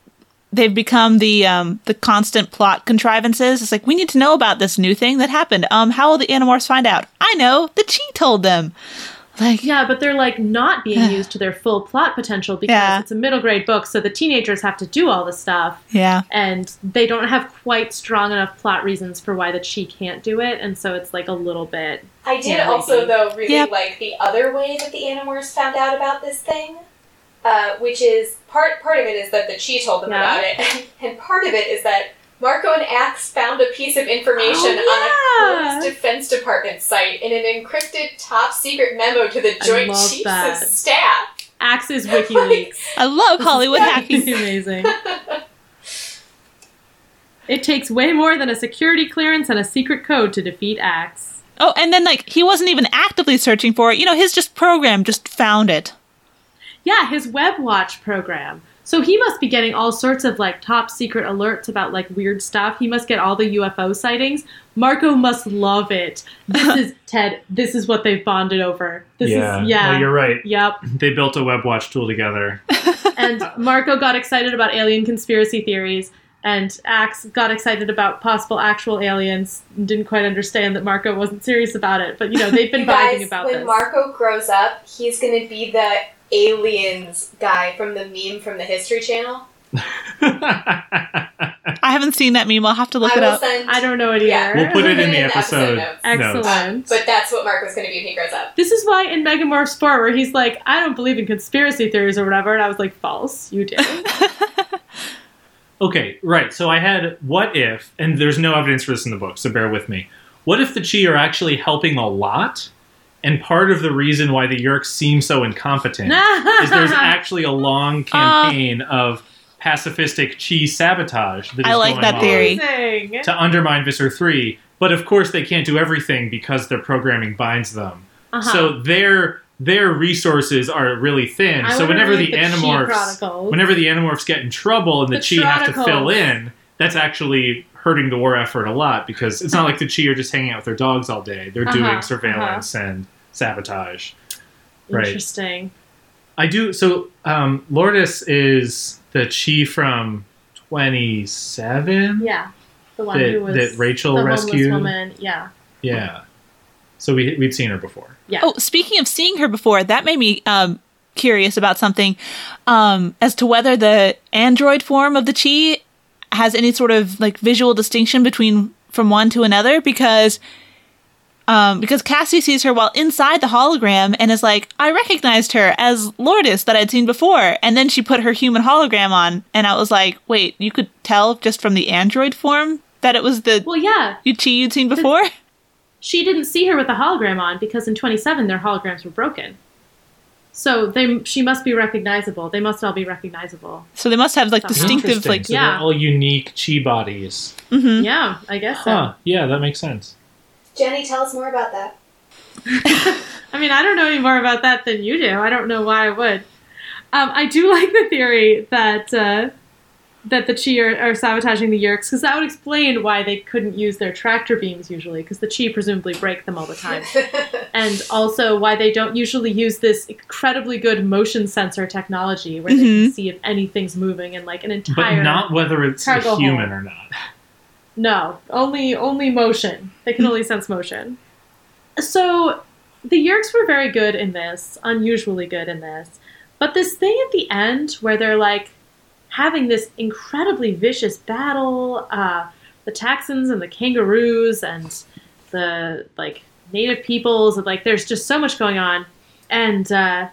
they've become the um the constant plot contrivances. It's like we need to know about this new thing that happened. Um, how will the Animorphs find out? I know. The Chee told them. Like, Yeah, but they're like not being used to their full plot potential because Yeah. it's a middle grade book, so the teenagers have to do all the stuff, yeah, and they don't have quite strong enough plot reasons for why the Chee can't do it, and so it's like a little bit. I did Yeah, also, maybe. though, really Yep. like the other way that the Animorphs found out about this thing, uh, which is part part of it is that the Chee told them Yeah. about it, <laughs> and part of it is that Marco and Ax found a piece of information Oh, on a closed Defense Department site in an encrypted top secret memo to the Joint Chiefs that. of Staff. Ax's <laughs> WikiLeaks. I love Hollywood This is hacking. <laughs> amazing. <laughs> It takes way more than a security clearance and a secret code to defeat Ax. Oh, and then like he wasn't even actively searching for it. You know, his just program just found it. Yeah, his web watch program. So he must be getting all sorts of like top secret alerts about like weird stuff. He must get all the UFO sightings. Marco must love it. This <laughs> is Ted. This is what they've bonded over. This yeah. is yeah. No, you're right. Yep. <laughs> They built a web watch tool together. <laughs> And Marco got excited about alien conspiracy theories, and Ax got excited about possible actual aliens. and Didn't quite understand that Marco wasn't serious about it, but you know they've been You vibing guys, about when this. When Marco grows up, he's going to be the aliens guy from the meme from the History Channel. I haven't seen that meme. I'll have to look I it up. send. I don't know it either. Yeah. We'll put it in the episode episode. notes. notes. Excellent. Um, but that's what Mark was going to be when he grows up. This is why in Megamorphs 4, where he's like, I don't believe in conspiracy theories or whatever, and I was like, false, you do. <laughs> Okay, right. So I had what if, and there's no evidence for this in the book, so bear with me. What if the Chi are actually helping a lot, and part of the reason why the Yeerks seem so incompetent is there's <laughs> actually a long campaign of pacifistic Chee sabotage that is I like going that on theory. Amazing. to undermine Visser 3, but of course they can't do everything because their programming binds them. Uh-huh. So their their resources are really thin. I so wanna whenever read the, the Chee animorphs Chronicles. whenever the animorphs get in trouble and the, The chee have to fill Chronicles. in, that's actually hurting the war effort a lot because it's not like the chee are just hanging out with their dogs all day. They're Uh-huh, doing surveillance and sabotage. Right. Interesting. I do. So um, Lourdes is the chee from Twenty Seven. Yeah. The one That- who was that Rachel the rescued? woman. Yeah. Yeah. So we we'd seen her before. Yeah. Oh, speaking of seeing her before, that made me um, curious about something um, as to whether the android form of the chee has any sort of like visual distinction between from one to another because um, because Cassie sees her while inside the hologram and is like, I recognized her as Lourdes that I'd seen before. And then she put her human hologram on, and I was like, wait, you could tell just from the android form that it was the Well, yeah. chee you'd seen before? She didn't see her with the hologram on because in 27 their holograms were broken. So they she must be recognizable. They must all be recognizable. So they must have like Somehow. distinctive, like, so yeah. they're all unique chee bodies. mhm. Yeah, I guess so. Huh. Yeah, that makes sense. Jenny, tell us more about that. <laughs> I mean, I don't know any more about that than you do. I don't know why I would. Um, I do <laughs> like the theory that uh, that the Chee are, are sabotaging the Yeerks because that would explain why they couldn't use their tractor beams usually because the Chee presumably break them all the time, <laughs> and also why they don't usually use this incredibly good motion sensor technology where they Mhm. can see if anything's moving and like an entire But not whether it's a human hold. or not. No, only only motion. They can only sense motion. So the Yeerks were very good in this, unusually good in this. But this thing at the end where they're like having this incredibly vicious battle, uh, the Taxxons and the kangaroos and the like native peoples, and like there's just so much going on, and uh,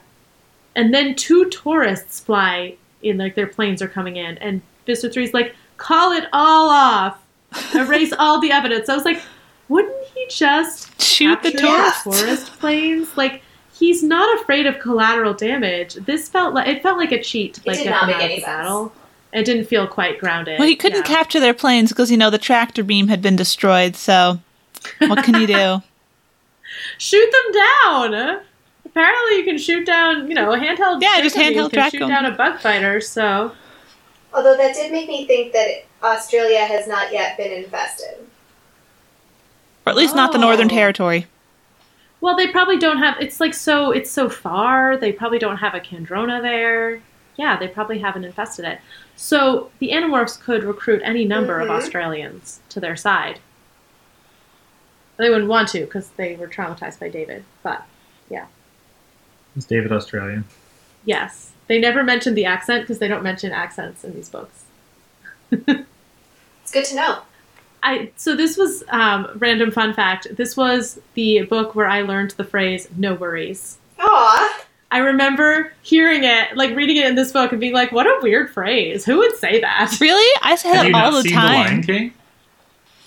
and then two tourists fly in, like their planes are coming in, and Visser Three's like, call it all off <laughs> erase all the evidence. I was like, wouldn't he just shoot the capture tourists. tourist planes? Like he's not afraid of collateral damage. This felt like it felt like a cheat. to, Like did not make any the sense. battle. It didn't feel quite grounded. Well, he couldn't Yeah. capture their planes because you know the tractor beam had been destroyed. So, what can you do? <laughs> shoot them down. Apparently, you can shoot down. You know, a handheld. Yeah, just tractor beams handheld can shoot them. down a bug fighter. So Although that did make me think that Australia has not yet been infested. or at least not the Northern Oh. Territory. Well, they probably don't have. It's like so. It's so far. They probably don't have a Kandrona there. Yeah, they probably haven't infested it. So the Animorphs could recruit any number Mhm. of Australians to their side. They wouldn't want to because they were traumatized by David. But yeah, Is David Australian? yes, they never mentioned the accent because they don't mention accents in these books. <laughs> It's good to know. I so this was um, random fun fact. This was the book where I learned the phrase "no worries." Aw. I remember hearing it, like reading it in this book, and being like, "What a weird phrase! Who would say that?" <laughs> Really? I say Have that you all not the seen The Lion time. King?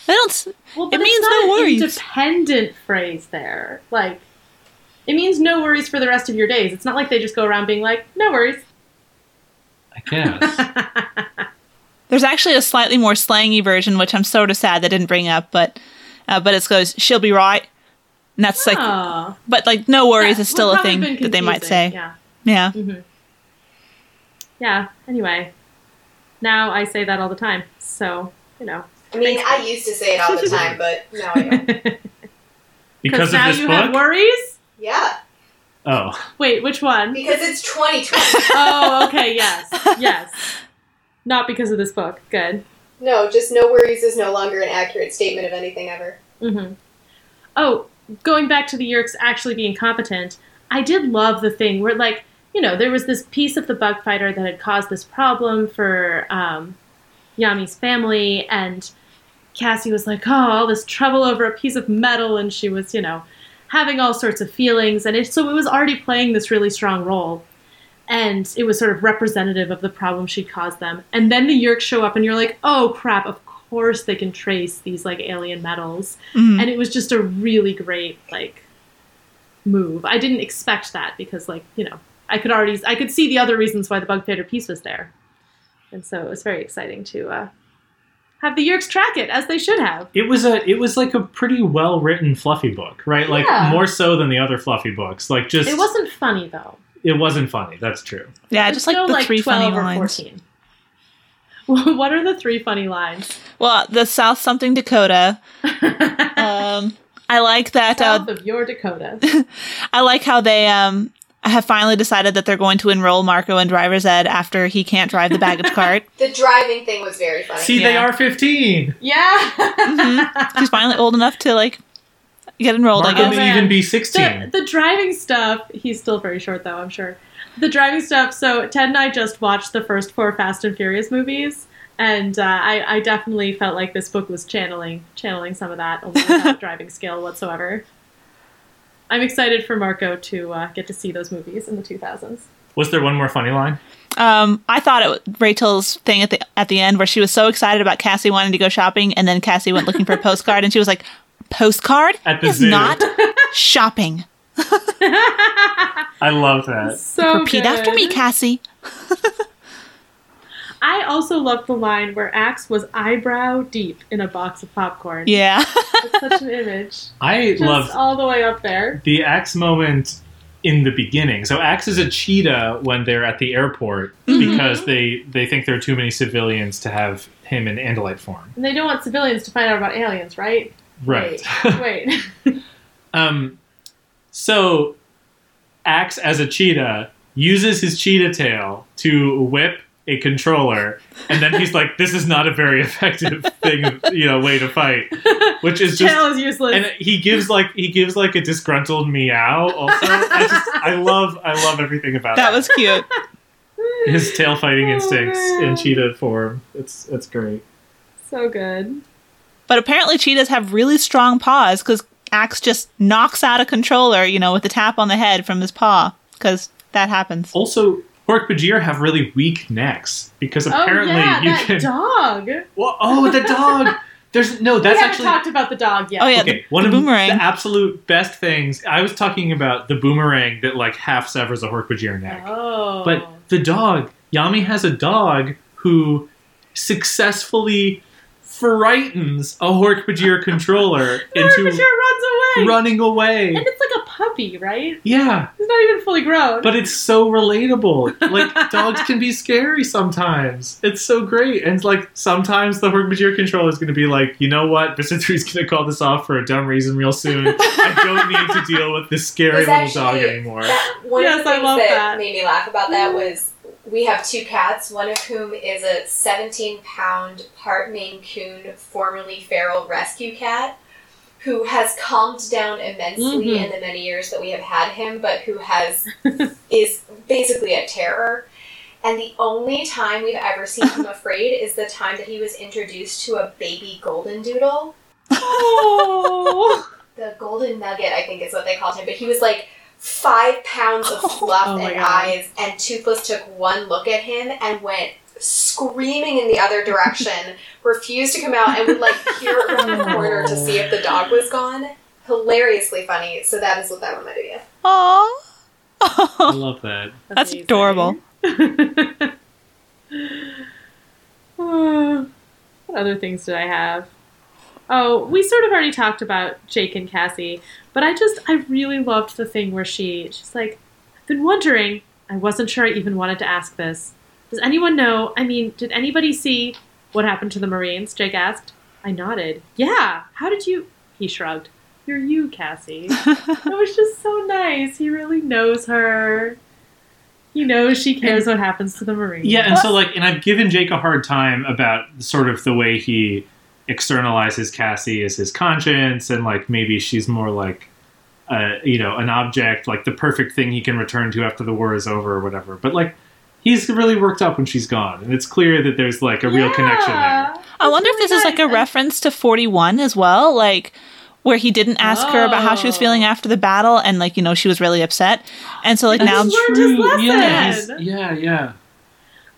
I don't. Well, It but it's means not no worries. Independent phrase there, like it means no worries for the rest of your days. It's not like they just go around being like, "No worries." I guess. <laughs> There's actually a slightly more slangy version, which I'm sort of sad they didn't bring up, but uh, but it goes, "She'll be right," and that's like, oh, but like, no worries That is still a thing that they might say. Yeah. Yeah. hmm Yeah. Anyway, now I say that all the time, so you know. I mean, I used to say it all the time, <laughs> but now I don't. <laughs> Because of now this you have worries. Yeah, oh. Wait, which one? because it's 2020. oh, okay, yes, yes. <laughs> Not because of this book. Good. no, just no worries is no longer an accurate statement of anything ever. Mm-hmm. Oh, going back to the Yeerks actually being competent, I did love the thing where, like, you know, there was this piece of the bug fighter that had caused this problem for um, Yami's family, and Cassie was like, oh, all this trouble over a piece of metal, and she was, you know, having all sorts of feelings, and it, so it was already playing this really strong role. And it was sort of representative of the problem she'd caused them. And then the Yeerks show up, and you're like, oh crap, of course they can trace these like alien metals Mhm. and it was just a really great like move. I didn't expect that because like you know I could already I could see the other reasons why the bug fighter piece was there, and so it was very exciting to uh, have the Yeerks track it as they should have. It was a it was like a pretty well written fluffy book, right? Like Yeah. more so than the other fluffy books. Like just It wasn't funny though. It wasn't funny. That's true. Yeah, It's just like still the three funny or lines. 14. <laughs> what are the three funny lines? Well, the South something Dakota. <laughs> Um, I like that. Uh, South of your Dakota. <laughs> I like how they um have finally decided that they're going to enroll Marco in driver's ed after he can't drive the baggage cart. The driving thing was very funny. See, they are fifteen. yeah. He's finally old enough to like get enrolled. Marco I guess. May even be sixteen. the driving stuff, he's still very short though, I'm sure. The driving stuff, so Ted and I just watched the first four Fast and Furious movies. And uh, I, I definitely felt like this book was channeling channeling some of that, only without <laughs> driving skill whatsoever. I'm excited for Marco to uh, get to see those movies in the 2000s. Was there one more funny line? Um, I thought it was Rachel's thing at the at the end where she was so excited about Cassie wanting to go shopping, and then Cassie went looking for a <laughs> postcard, and she was like, "Postcard At the is zoo." not <laughs> shopping." I love that. So Repeat after me. Cassie. <laughs> I also love the line where Ax was eyebrow deep in a box of popcorn. Yeah, It's such an image. <laughs> I Just love all the way up there. the Ax moment in the beginning. So Ax is a cheetah when they're at the airport Mm-hmm. because they they think there are too many civilians to have him in Andalite form. And they don't want civilians to find out about aliens, right? Right. Wait. Wait. <laughs> um so Ax as a cheetah uses his cheetah tail to whip a controller and then he's like this is not a very effective thing you know way to fight which is just Tail is useless. and he gives like he gives like a disgruntled meow also i just i love i love everything about that That was cute. his tail fighting Oh, instincts in cheetah form it's it's great so good. But apparently, cheetahs have really strong paws because Ax just knocks out a controller, you know, with a tap on the head from his paw because that happens. also Hork Bajir have really weak necks because oh, apparently oh yeah, you that can dog. Well, oh the dog <laughs> there's no that's we haven't actually talked about the dog yet. Oh, yeah. okay the- one the of boomerang. the absolute best things i was talking about the boomerang that like half severs a Hork Bajir neck Oh. But the dog, Yami has a dog who successfully frightens a Hork Bajir controller <laughs> into Hork-Bajir runs away. running away. And it's like a puppy, right? Yeah, He's not even fully grown. but it's so relatable. Like dogs can be scary sometimes. It's so great. And like sometimes the Hork Bajir controller is going to be like, you know what, Visser Three's going to call this off for a dumb reason real soon. <laughs> I don't need to deal with this scary Was little dog anymore. One Yes, of the I love that, that. made me laugh about that was we have two cats, one of whom is a 17 pound part Maine Coon, formerly feral rescue cat, who has calmed down immensely Mhm. in the many years that we have had him, but who has <laughs> is basically a terror. And the only time we've ever seen him <laughs> afraid is the time that he was introduced to a baby golden doodle. oh. <laughs> the golden nugget, I think is what they called him. But he was like five pounds of <laughs> oh fluff Oh and God. eyes, and Toothless took one look at him and went screaming in the other direction, <laughs> refused to come out, and would like peer around the corner to see if the oh. dog was gone. Hilariously funny. So that is what that reminded me of. Aww. I <laughs> love that. That's Amazing. adorable. What <sighs> other things did I have? Oh, we sort of already talked about Jake and Cassie, but I just I really loved the thing where she she's like, I've been wondering. I wasn't sure I even wanted to ask this. Does anyone know? I mean, did anybody see what happened to the Marines? Jake asked. I nodded. Yeah. How did you? He shrugged. You're you, Cassie. <laughs> it was just so nice. He really knows her. He knows she cares what happens to the Marines. Yeah, and so like, and I've given Jake a hard time about sort of the way he externalizes Cassie as his conscience, and like maybe she's more like, uh, you know, an object, like the perfect thing he can return to after the war is over or whatever. But like, he's really worked up when she's gone, and it's clear that there's like a real connection there. I wonder if this is like a reference to 41 as well, like where he didn't ask her about how she was Oh. feeling after the battle and like, you know, she was really upset. And so like That's now true. learned his lesson. Yeah, yeah, yeah.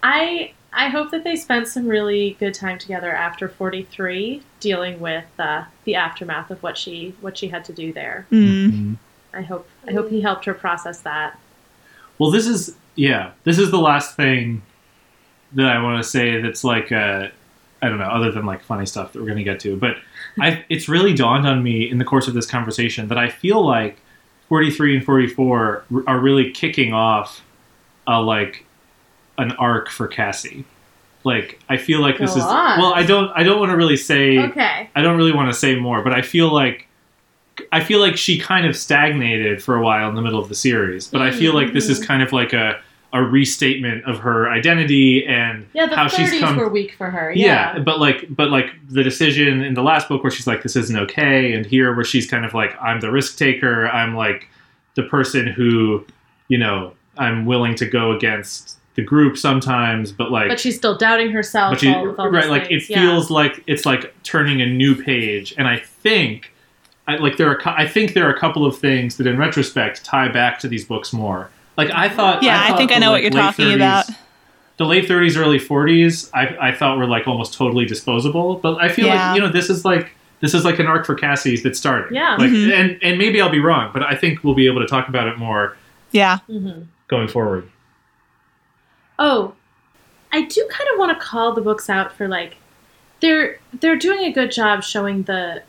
I I hope that they spent some really good time together after 43, dealing with uh, the aftermath of what she what she had to do there. Mm. Mhm. I hope I hope he helped her process that. Well, this is yeah. This is the last thing that I want to say. That's like I don't know, other than like funny stuff that we're going to get to. But <laughs> I, it's really dawned on me in the course of this conversation that I feel like 43 and 44 are really kicking off a like an arc for Cassie. Like I feel like this is on. well, I don't I don't want to really say Okay. I don't really want to say more, but I feel like I feel like she kind of stagnated for a while in the middle of the series. But I feel like this is mm-hmm. kind of like a a restatement of her identity and Yeah, the how she's 30s come were weak for her. yeah. Yeah. but like but like the decision in the last book where she's like this isn't okay and here where she's kind of like I'm the risk taker, I'm like the person who, you know, I'm willing to go against the group sometimes, but like But she's still doubting herself. but you, all, with all right like things. it Yeah. feels like it's like turning a new page and i think I, like there are i think there are a couple of things that in retrospect tie back to these books more like i thought Yeah, I, thought think I know like, what you're talking 30s about. the late 30s early 40s I, I thought were like almost totally disposable but i feel Yeah. like you know this is like this is like an arc for cassie's that started. Yeah. like Mhm. and and maybe i'll be wrong but i think we'll be able to talk about it more Yeah. Mhm. going forward Oh, I do kind of want to call the books out for like they're they're doing a good job showing the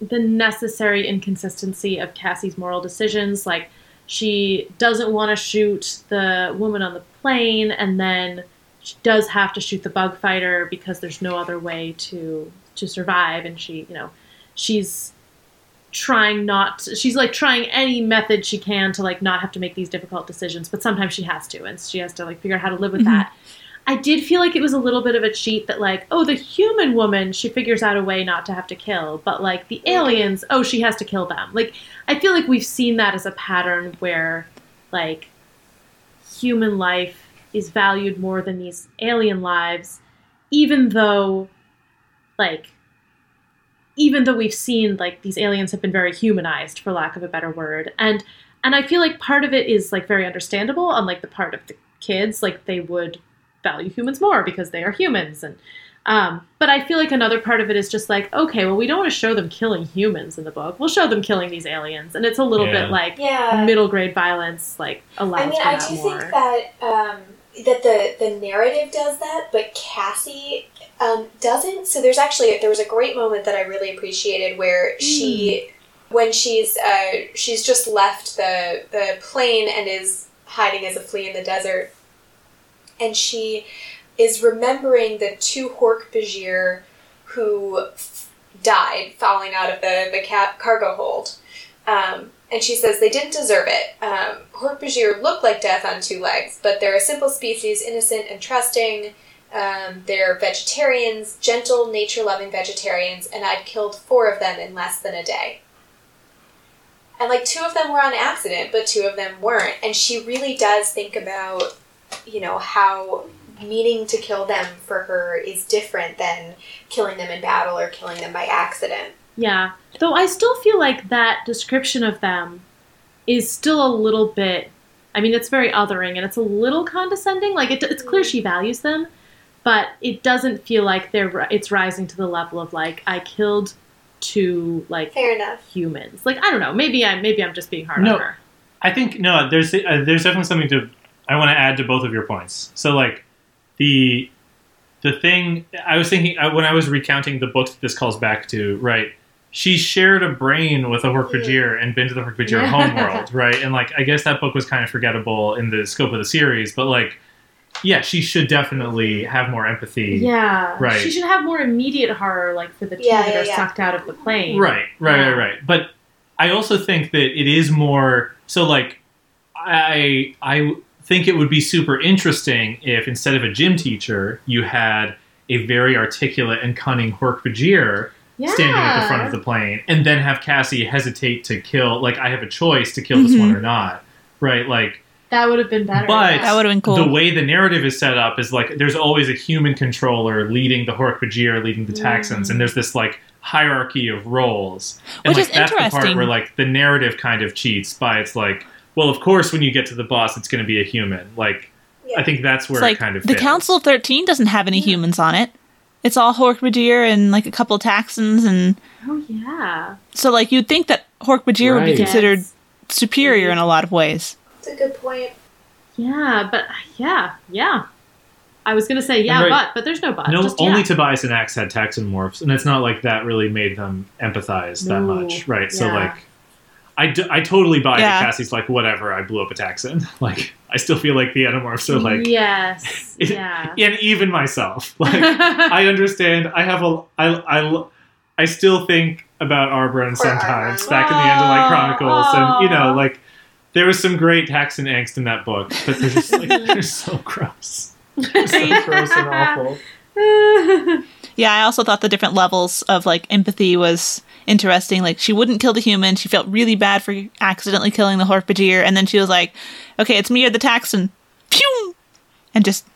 the necessary inconsistency of Cassie's moral decisions. Like she doesn't want to shoot the woman on the plane, and then she does have to shoot the bug fighter because there's no other way to to survive, and she you know she's trying not to, she's like trying any method she can to like not have to make these difficult decisions but sometimes she has to and she has to like figure out how to live with mm-hmm. that. I did feel like it was a little bit of a cheat that like oh the human woman she figures out a way not to have to kill but like the mm-hmm. aliens oh she has to kill them. Like i feel like we've seen that as a pattern where like human life is valued more than these alien lives even though like even though we've seen like these aliens have been very humanized for lack of a better word and and i feel like part of it is like very understandable on like the part of the kids like they would value humans more because they are humans and um, but i feel like another part of it is just like okay well we don't want to show them killing humans in the book we'll show them killing these aliens and it's a little Yeah. bit like Yeah. middle grade violence like allows I mean, for I do more think that um, that the the narrative does that, but Cassie um, doesn't. So there's actually there was a great moment that I really appreciated where she, when she's uh, she's just left the the plane and is hiding as a flea in the desert, and she is remembering the two Hork-Bajir who f- died falling out of the the ca- cargo hold. Um, and she says they didn't deserve it. Um, Hork-Bajir look like death on two legs, but they're a simple species, innocent and trusting. Um, they're vegetarians, gentle, nature-loving vegetarians, and I'd killed four of them in less than a day. And like two of them were on accident, but two of them weren't. And she really does think about, you know, how meaning to kill them for her is different than killing them in battle or killing them by accident. Yeah. Though I still feel like that description of them is still a little bit. I mean, it's very othering and it's a little condescending. Like it, it's clear she values them, but it doesn't feel like they're. It's rising to the level of like I killed two like Fair enough. humans. Like I don't know. Maybe I maybe I'm just being hard No. on her. I think no. There's uh, there's definitely something to I want to add to both of your points. So like the the thing I was thinking uh, when I was recounting the books that this calls back to, right? She shared a brain with a Hork-Bajir and been to the Hork-Bajir Yeah. homeworld, <laughs> right? And like I guess that book was kind of forgettable in the scope of the series, but like yeah, she should definitely have more empathy. Yeah. Right. She should have more immediate horror, like for the two Yeah, that yeah, are yeah. sucked out of the plane. Right, right, Yeah. right, right. But I also think that it is more so like I I think it would be super interesting if instead of a gym teacher, you had a very articulate and cunning Hork-Bajir Yeah. standing at the front of the plane, and then have Cassie hesitate to kill. Like I have a choice to kill this Mhm. one or not. Right, like That would have been better. But- That would have been cool. the way the narrative is set up is like there's always a human controller leading the Hork-Bajir, leading the Taxxons, Mm. and there's this like hierarchy of roles. And Which like is that's the part where like the narrative kind of cheats by it's like, well, of course when you get to the boss it's going to be a human. Like Yeah. I think that's where it's like it kind of the fails. Council of Thirteen doesn't have any humans on it. It's all Hork-Bajir and like a couple of Taxxons, and Oh yeah. so like you'd think that Hork-Bajir would be considered Yes. superior in a lot of ways. It's a good point. Yeah, but yeah, yeah. I was gonna say yeah, Right. but but there's no but. no, just, only yeah. Tobias and Ax had Taxxon morphs, and it's not like that really made them empathize that much, right? So like, I, d- I totally buy Yeah. that Cassie's like whatever. I blew up a Taxxon. <laughs> Like I still feel like the Animorphs are like, yes, <laughs> it- yeah. and even myself, <laughs> like I understand. I have a I I I still think about Arbron Poor sometimes Arbron. back in the Andalite Aw, Chronicles, and you know like. There was some great Taxxon angst in that book, but they're just like they're so gross. They're so gross and awful. Yeah, I also thought the different levels of like empathy was interesting. Like she wouldn't kill the human. She felt really bad for accidentally killing the Hork-Bajir, and then she was like, "Okay, it's me or the Taxxon," pew, and just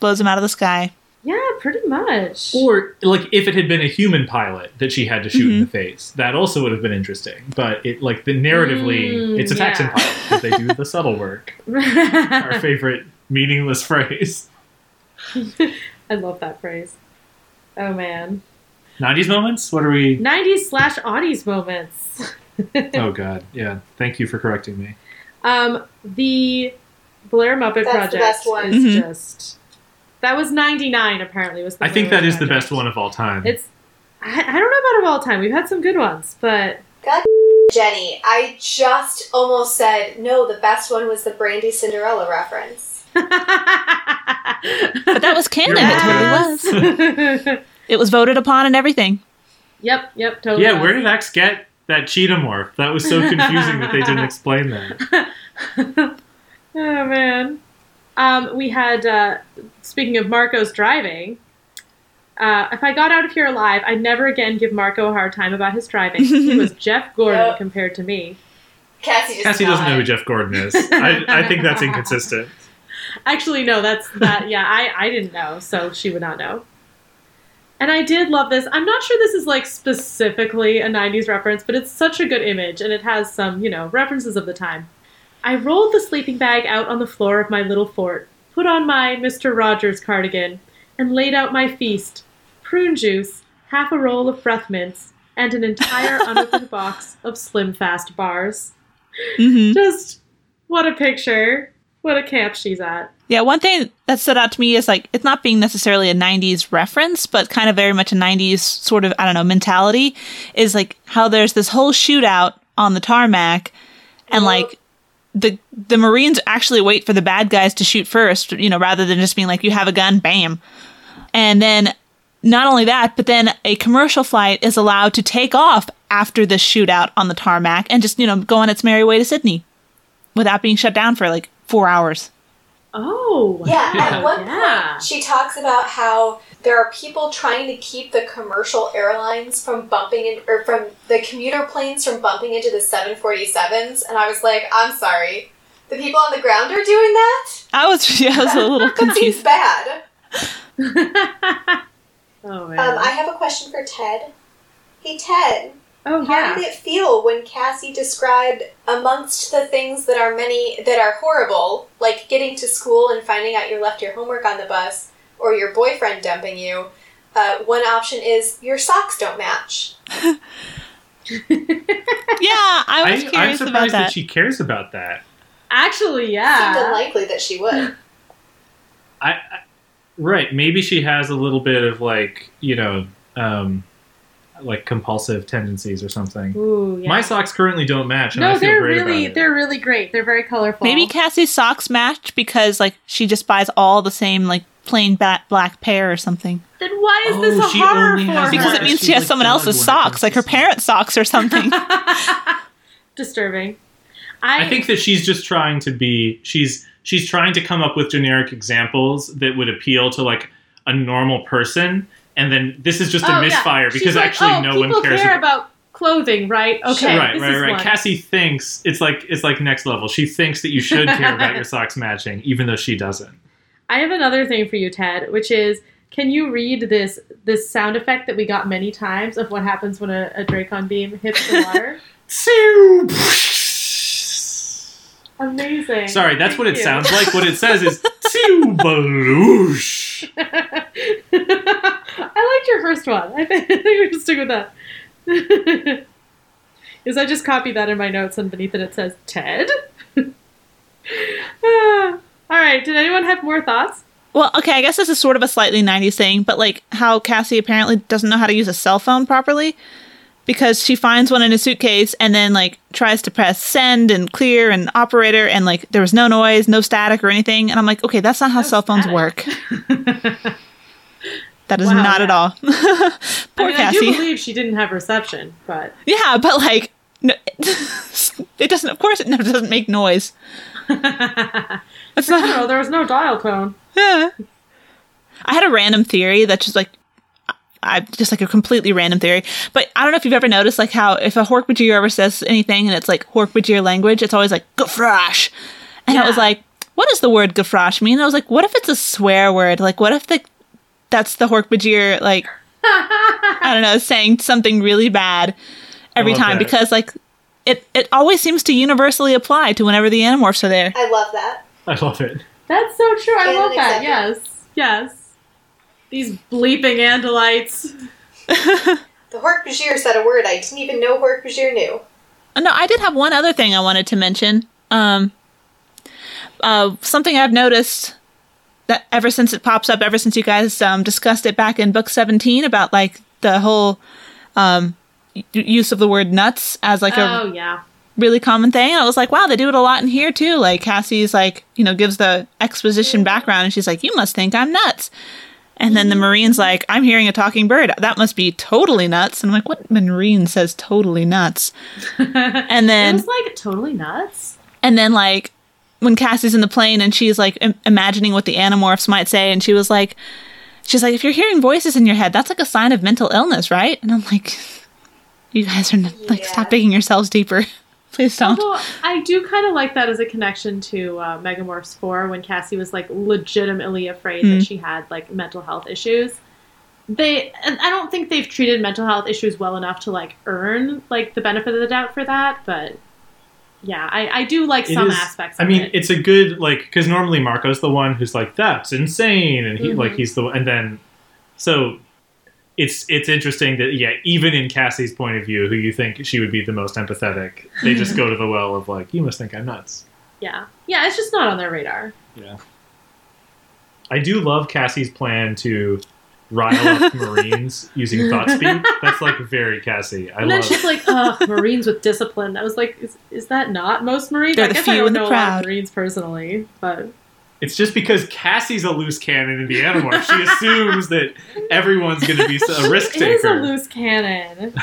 blows him out of the sky. yeah, pretty much. Or like if it had been a human pilot that she had to shoot Mm-hmm. in the face, that also would have been interesting. But it like the narratively, Mm, it's a yeah. Taxxon pilot because they do the <laughs> subtle work. <laughs> Our favorite meaningless <laughs> phrase. I love that phrase. Oh man, Nineties moments. What are we? '90s slash '80s moments. <laughs> Oh God, yeah. Thank you for correcting me. Um, the Blair Muppet That's the Project best one. is Mhm. just that was '99. Apparently, was the I think Blair that is the Project. best one of all time. It's I, I don't know about of all time. We've had some good ones, but <laughs> Jenny, I just almost said no. The best one was the Brandy Cinderella reference. But that was canon. You're It totally was. was. <laughs> It was voted upon and everything. yep, yep, totally. yeah, was. where did Ax get that cheetah morph? That was so confusing that they didn't explain that. <laughs> oh man. Um, we had uh, speaking of Marco's driving. Uh, if I got out of here alive, I'd never again give Marco a hard time about his driving. he <laughs> was Jeff Gordon Yep. compared to me. Cassie just Cassie doesn't know who. Jeff Gordon is. I, I think that's inconsistent. Actually, no, that's that. Yeah, I I didn't know, so she would not know. And I did love this. I'm not sure this is like specifically a 90s reference, but it's such a good image and it has some, you know, references of the time. I rolled the sleeping bag out on the floor of my little fort, put on my Mr. Rogers cardigan, and laid out my feast prune juice, half a roll of breath mints, and an entire <laughs> unopened box of slim fast bars. hmm Just what a picture. What a camp she's at. Yeah, one thing that stood out to me is like it's not being necessarily a 90s reference, but kind of very much a 90s sort of, I don't know, mentality is like how there's this whole shootout on the tarmac and uh-huh. like the the Marines actually wait for the bad guys to shoot first, you know, rather than just being like you have a gun, bam. And then not only that, but then a commercial flight is allowed to take off after the shootout on the tarmac and just, you know, go on its merry way to Sydney without being shut down for like 4 hours. Oh. Yeah, Yeah. at one Yeah. point she talks about how there are people trying to keep the commercial airlines from bumping in, or from the commuter planes from bumping into the 747s, and I was like, I'm sorry, the people on the ground are doing that. I was <laughs> yeah, I was a little <laughs> That seems confused. bad. <laughs> oh man. Um, I have a question for Ted. Hey Ted, oh how did it feel when Cassie described amongst the things that are many that are horrible, like getting to school and finding out you left your homework on the bus, or your boyfriend dumping you? Uh, one option is your socks don't match. <laughs> Yeah, I was I, I'm curious about that. that. she cares about that. Actually, Seemed yeah. unlikely that she would. <laughs> I, I right. Maybe she has a little bit of like you know, um, like compulsive tendencies or something. Ooh, yeah. My socks currently don't match, and I no, feel they're great really about it. they're really great. They're very colorful. Maybe Cassie's socks match because like she just buys all the same like plain ba- black pair or something. Then why is Oh, this a she horror only for her? Because it means She's she has like someone else's socks, like her parents' socks or something. <laughs> <laughs> disturbing. I, I think that she's just trying to be she's she's trying to come up with generic examples that would appeal to like a normal person, and then this is just Oh, a yeah. misfire She's because like, actually oh, no one cares care about. about clothing, right? Okay, right, this right, is right. one. Cassie thinks it's like it's like next level. She thinks that you should care about your <laughs> socks matching, even though she doesn't. I have another thing for you, Ted, which is can you read this this sound effect that we got many times of what happens when a, a Dracon beam hits the water? <laughs> Amazing. Sorry, that's Thank what it you. sounds like. What it says is <laughs> "Tsew baloosh." I liked your first one. I think, <laughs> we should stick with that. <laughs> Is I just copied that in my notes and beneath it it says Ted. <laughs> Ah. All right. Did anyone have more thoughts? Well, okay, I guess this is sort of a slightly 90s thing, but like how Cassie apparently doesn't know how to use a cell phone properly because she finds one in a suitcase and then like tries to press send and clear and operator and like there was no noise, no static or anything. And I'm like, okay, that's not how cell phones work. That is Wow, not at all. <laughs> Poor I mean, I do believe she didn't have reception, but yeah, but like, no, <laughs> it doesn't. Of course, it never doesn't make noise. <laughs> That's not. no, there was no dial tone. Yeah. I had a random theory that just like, I just like a completely random theory. But I don't know if you've ever noticed like how if a Hork-Bajir ever says anything and it's like Hork-Bajir language, it's always like Gafrash. And I was like, what does the word Gafrash mean? And I was like, what if it's a swear word? Like, what if the that's the Hork-Bajir like <laughs> I don't know saying something really bad every time that. because like it it always seems to universally apply to whenever the Animorphs are there. I love that. I love it. That's so true. I love that. accepted. Yes. Yes. These bleeping Andalites. <laughs> The Hork Bajir said a word I didn't even know Hork Bajir knew. Uh, No, I did have one other thing I wanted to mention. Um, uh, something I've noticed that ever since it pops up, ever since you guys um, discussed it back in book 17 about like the whole um, use of the word nuts as like a oh yeah. really common thing. And I was like, wow, they do it a lot in here too. Like Cassie's like, you know, gives the exposition background and she's like, you must think I'm nuts. And then the Marine's like, I'm hearing a talking bird. That must be totally nuts. And I'm like, what Marine says totally nuts? <laughs> and It then was like totally nuts. and then like when Cassie's in the plane and she's like Im- imagining what the Animorphs might say, and she was like, she's like, if you're hearing voices in your head, that's like a sign of mental illness, right? And I'm like, you guys are n- like, stop digging yourselves deeper, <laughs> please don't. Although I do kind of like that as a connection to uh, Megamorphs 4 when Cassie was like legitimately afraid Hmm. that she had like mental health issues. They, I don't think they've treated mental health issues well enough to like earn like the benefit of the doubt for that. But yeah, I, I do like It some is- aspects. I mean, it. it's a good like because normally Marco's the one who's like that's insane, and he Mhm. like he's the and then so it's it's interesting that yeah, even in Cassie's point of view, who you think she would be the most empathetic, they just go to the well of like you must think I'm nuts. yeah, yeah, it's just not on their radar. Yeah, I do love Cassie's plan to rile up <laughs> Marines using thought-speak. That's like very Cassie. I And then love. she's like, <laughs> "Ugh, Marines with discipline." I was like, "Is, is that not most Marines?" They're I the guess I few don't and the know a lot proud. of Marines personally, but It's just because Cassie's a loose cannon in the Animorph. She assumes that everyone's going to be a risk It is a loose cannon.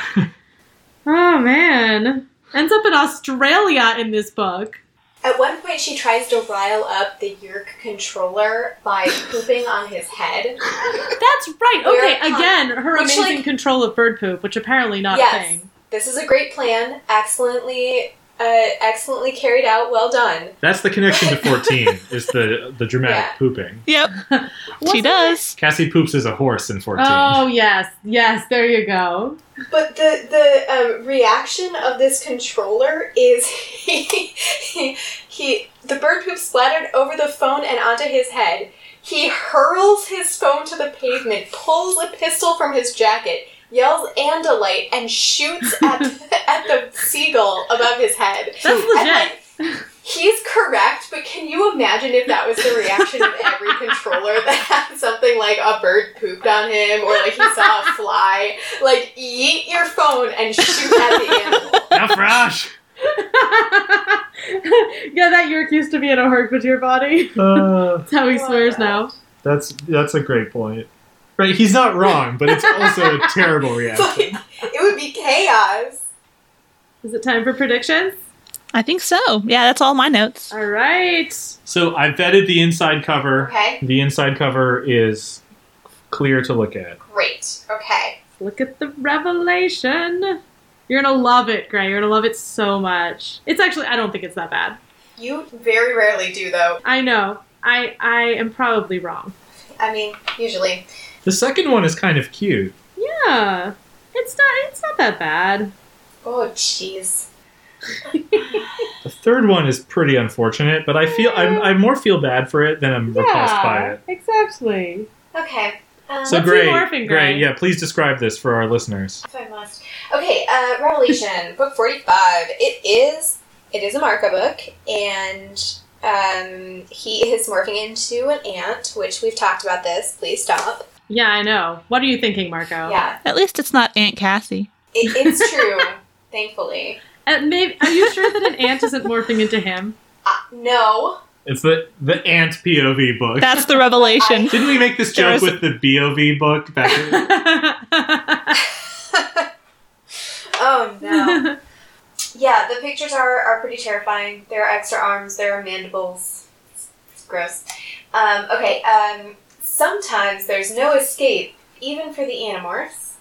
oh man, ends up in Australia in this book. At one point, she tries to rile up the Yeerk controller by <laughs> pooping on his head. That's right. Okay, con- again, her which, amazing like- control of bird poop, which apparently not Yes. a thing. This is a great plan. Excellently, uh, excellently carried out. Well done. That's the connection to 14, <laughs> is the, the dramatic Yeah. pooping. Yep, <laughs> she Wasn't does. Cassie poops as a horse in 14. Oh yes, yes. There you go. But the the um, reaction of this controller is <laughs> he, he he the bird poop splattered over the phone and onto his head. He hurls his phone to the pavement, pulls a pistol from his jacket, yells "Andalite," and shoots at <laughs> at the seagull above his head. That's And, legit. like, He's correct, but can you imagine if that was the reaction of every <laughs> controller that had something like a bird pooped on him or like he saw a fly? Like, yeet your phone and shoot at the animal. Now, Frosh! <laughs> yeah, that Yeerk used to be in a Hork-Bajir body. Uh, That's how he swears now. that's, that's a great point. Right, he's not wrong, but it's also a <laughs> terrible But reaction. it would be chaos. Is it time for predictions? I think so. Yeah, that's all my notes. All right. So I vetted the inside cover. Okay, The inside cover is clear to look at. great. Okay. Look at the revelation. You're gonna love it, Gray. You're gonna love it so much. It's actually, I don't think it's that bad. You very rarely do, though. I know. I I am probably wrong. I mean, usually. The second one is kind of cute. Yeah, it's not. It's not that bad. Oh, jeez. The third one is pretty unfortunate, but I feel I'm, I more feel bad for it than I'm repulsed by it. exactly. Okay. Um, So What's great, morphing, Gray? great. Yeah, please describe this for our listeners. If I must. Okay, uh, Revelation, <laughs> book 45. It is it is a Marco book, and Um, he is morphing into an ant, which we've talked about this. Please stop. Yeah, I know. What are you thinking, Marco? Yeah, At least it's not Aunt Cassie. it, it's true. <laughs> thankfully, Uh, maybe, are you sure that an ant isn't morphing into him? uh, no. It's the the ant POV book. That's the revelation. Didn't we make this joke was- with the BOV book back? <laughs> Oh no. yeah, the pictures are, are pretty terrifying. There are extra arms, there are mandibles. It's, it's gross. Um, okay, um, sometimes there's no escape, even for the Animorphs,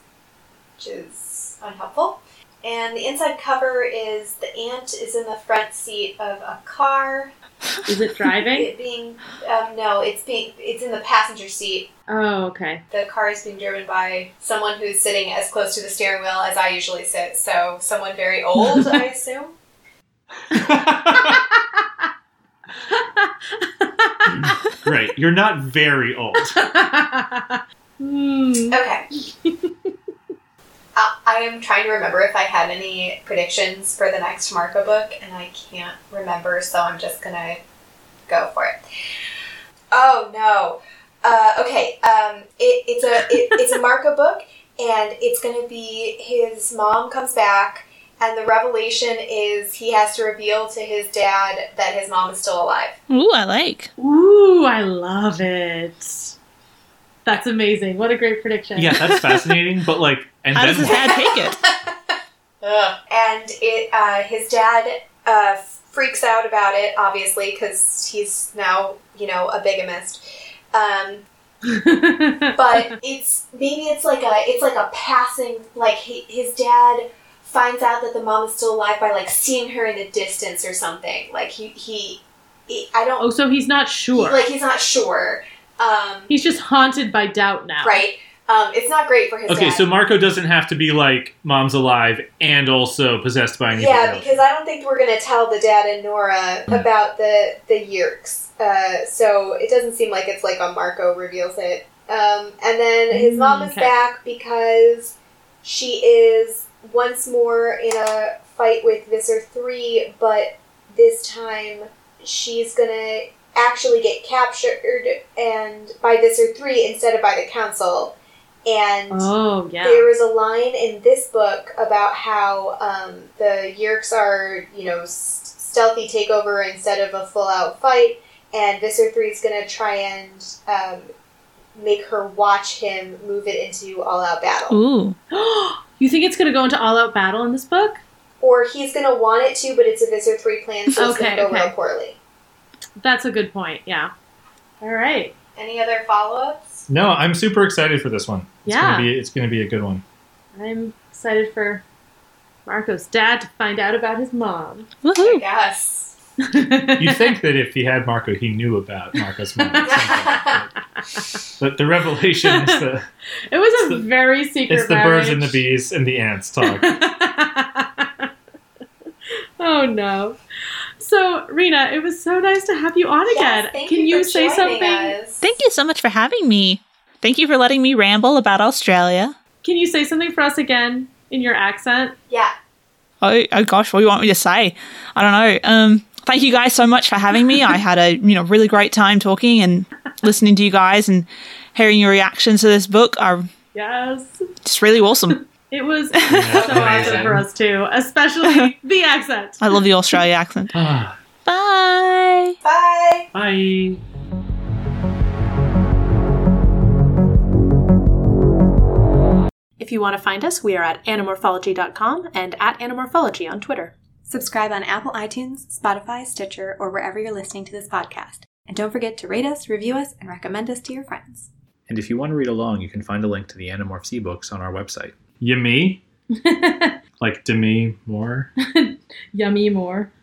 which is unhelpful. And the inside cover is the ant is in the front seat of a car. Is it driving? It being um, no, it's being it's in the passenger seat. Oh, okay. The car is being driven by someone who's sitting as close to the steering wheel as I usually sit. So someone very old, <laughs> I assume. <laughs> <laughs> Great. You're not very old. Hmm. Okay. uh, I am trying to remember if I had any predictions for the next Marco book, and I can't remember, so I'm just gonna go for it. Oh no. Uh, okay. Um, it, it's a it, it's a Marco book, and it's gonna be his mom comes back, and the revelation is he has to reveal to his dad that his mom is still alive. Ooh, I like. Ooh, I love it. That's amazing. What a great prediction. Yeah, that's <laughs> fascinating. But like, and How then does his dad take it? <laughs> And it, uh, his dad uh, freaks out about it, obviously, because he's now, you know, a bigamist. Um, <laughs> but it's maybe it's like a it's like a passing like he, his dad finds out that the mom is still alive by like seeing her in the distance or something. Like he he, he I don't oh, so he's not sure. like he's not sure. Um, he's just haunted by doubt now. right. Um, it's not great for his Okay, dad. so Marco doesn't have to be like mom's alive and also possessed by an evil Yeah, ghost. because I don't think we're gonna tell the dad and Nora about the the Yeerks. Uh, so it doesn't seem like it's like a Marco reveals it. Um, and then his Mm, mom is back because she is once more in a fight with Visser Three, but this time she's gonna actually get captured and by Visser Three instead of by the Council. And Oh, yeah. there is a line in this book about how um, the Yeerks are, you know, s- stealthy takeover instead of a full out fight, and Visser 3 is going to try and um, make her watch him move it into all out battle. Ooh. <gasps> <gasps> you think it's going to go into all out battle in this book? Or he's going to want it to, but it's a Visser 3 plan, so it's going to go okay. real poorly. That's a good point. Yeah. All right. Any other follow ups? no, I'm super excited for this one. It's Yeah. gonna be it's gonna be a good one. I'm excited for Marco's dad to find out about his mom. I guess. You'd think that if he had Marco, he knew about Marco's mom. at. But the revelation is the It was a the- very secret it's the birds and the bees and the ants talk. <laughs> oh no. So, Rena, it was so nice to have you on again. Yes, thank Can you, for say something? us. Thank you so much for having me. Thank you for letting me ramble about Australia. Can you say something for us again in your accent? Yeah. Oh, oh gosh, what do you want me to say? I don't know. Um, thank you guys so much for having me. I had a you know really great time talking and listening to you guys and hearing your reactions to this book. Are Yes. just really awesome. It was <laughs> so amazing. awesome for us too, especially <laughs> the accent. I love the Australia accent. Ah, Bye. Bye. Bye. If you want to find us, we are at animorphology.com and at animorphology on Twitter. Subscribe on Apple iTunes, Spotify, Stitcher, or wherever you're listening to this podcast. And don't forget to rate us, review us, and recommend us to your friends. And if you want to read along, you can find a link to the Animorphs ebooks on our website. Yummy? <laughs> Like Demi Moore? <laughs> Yummy more.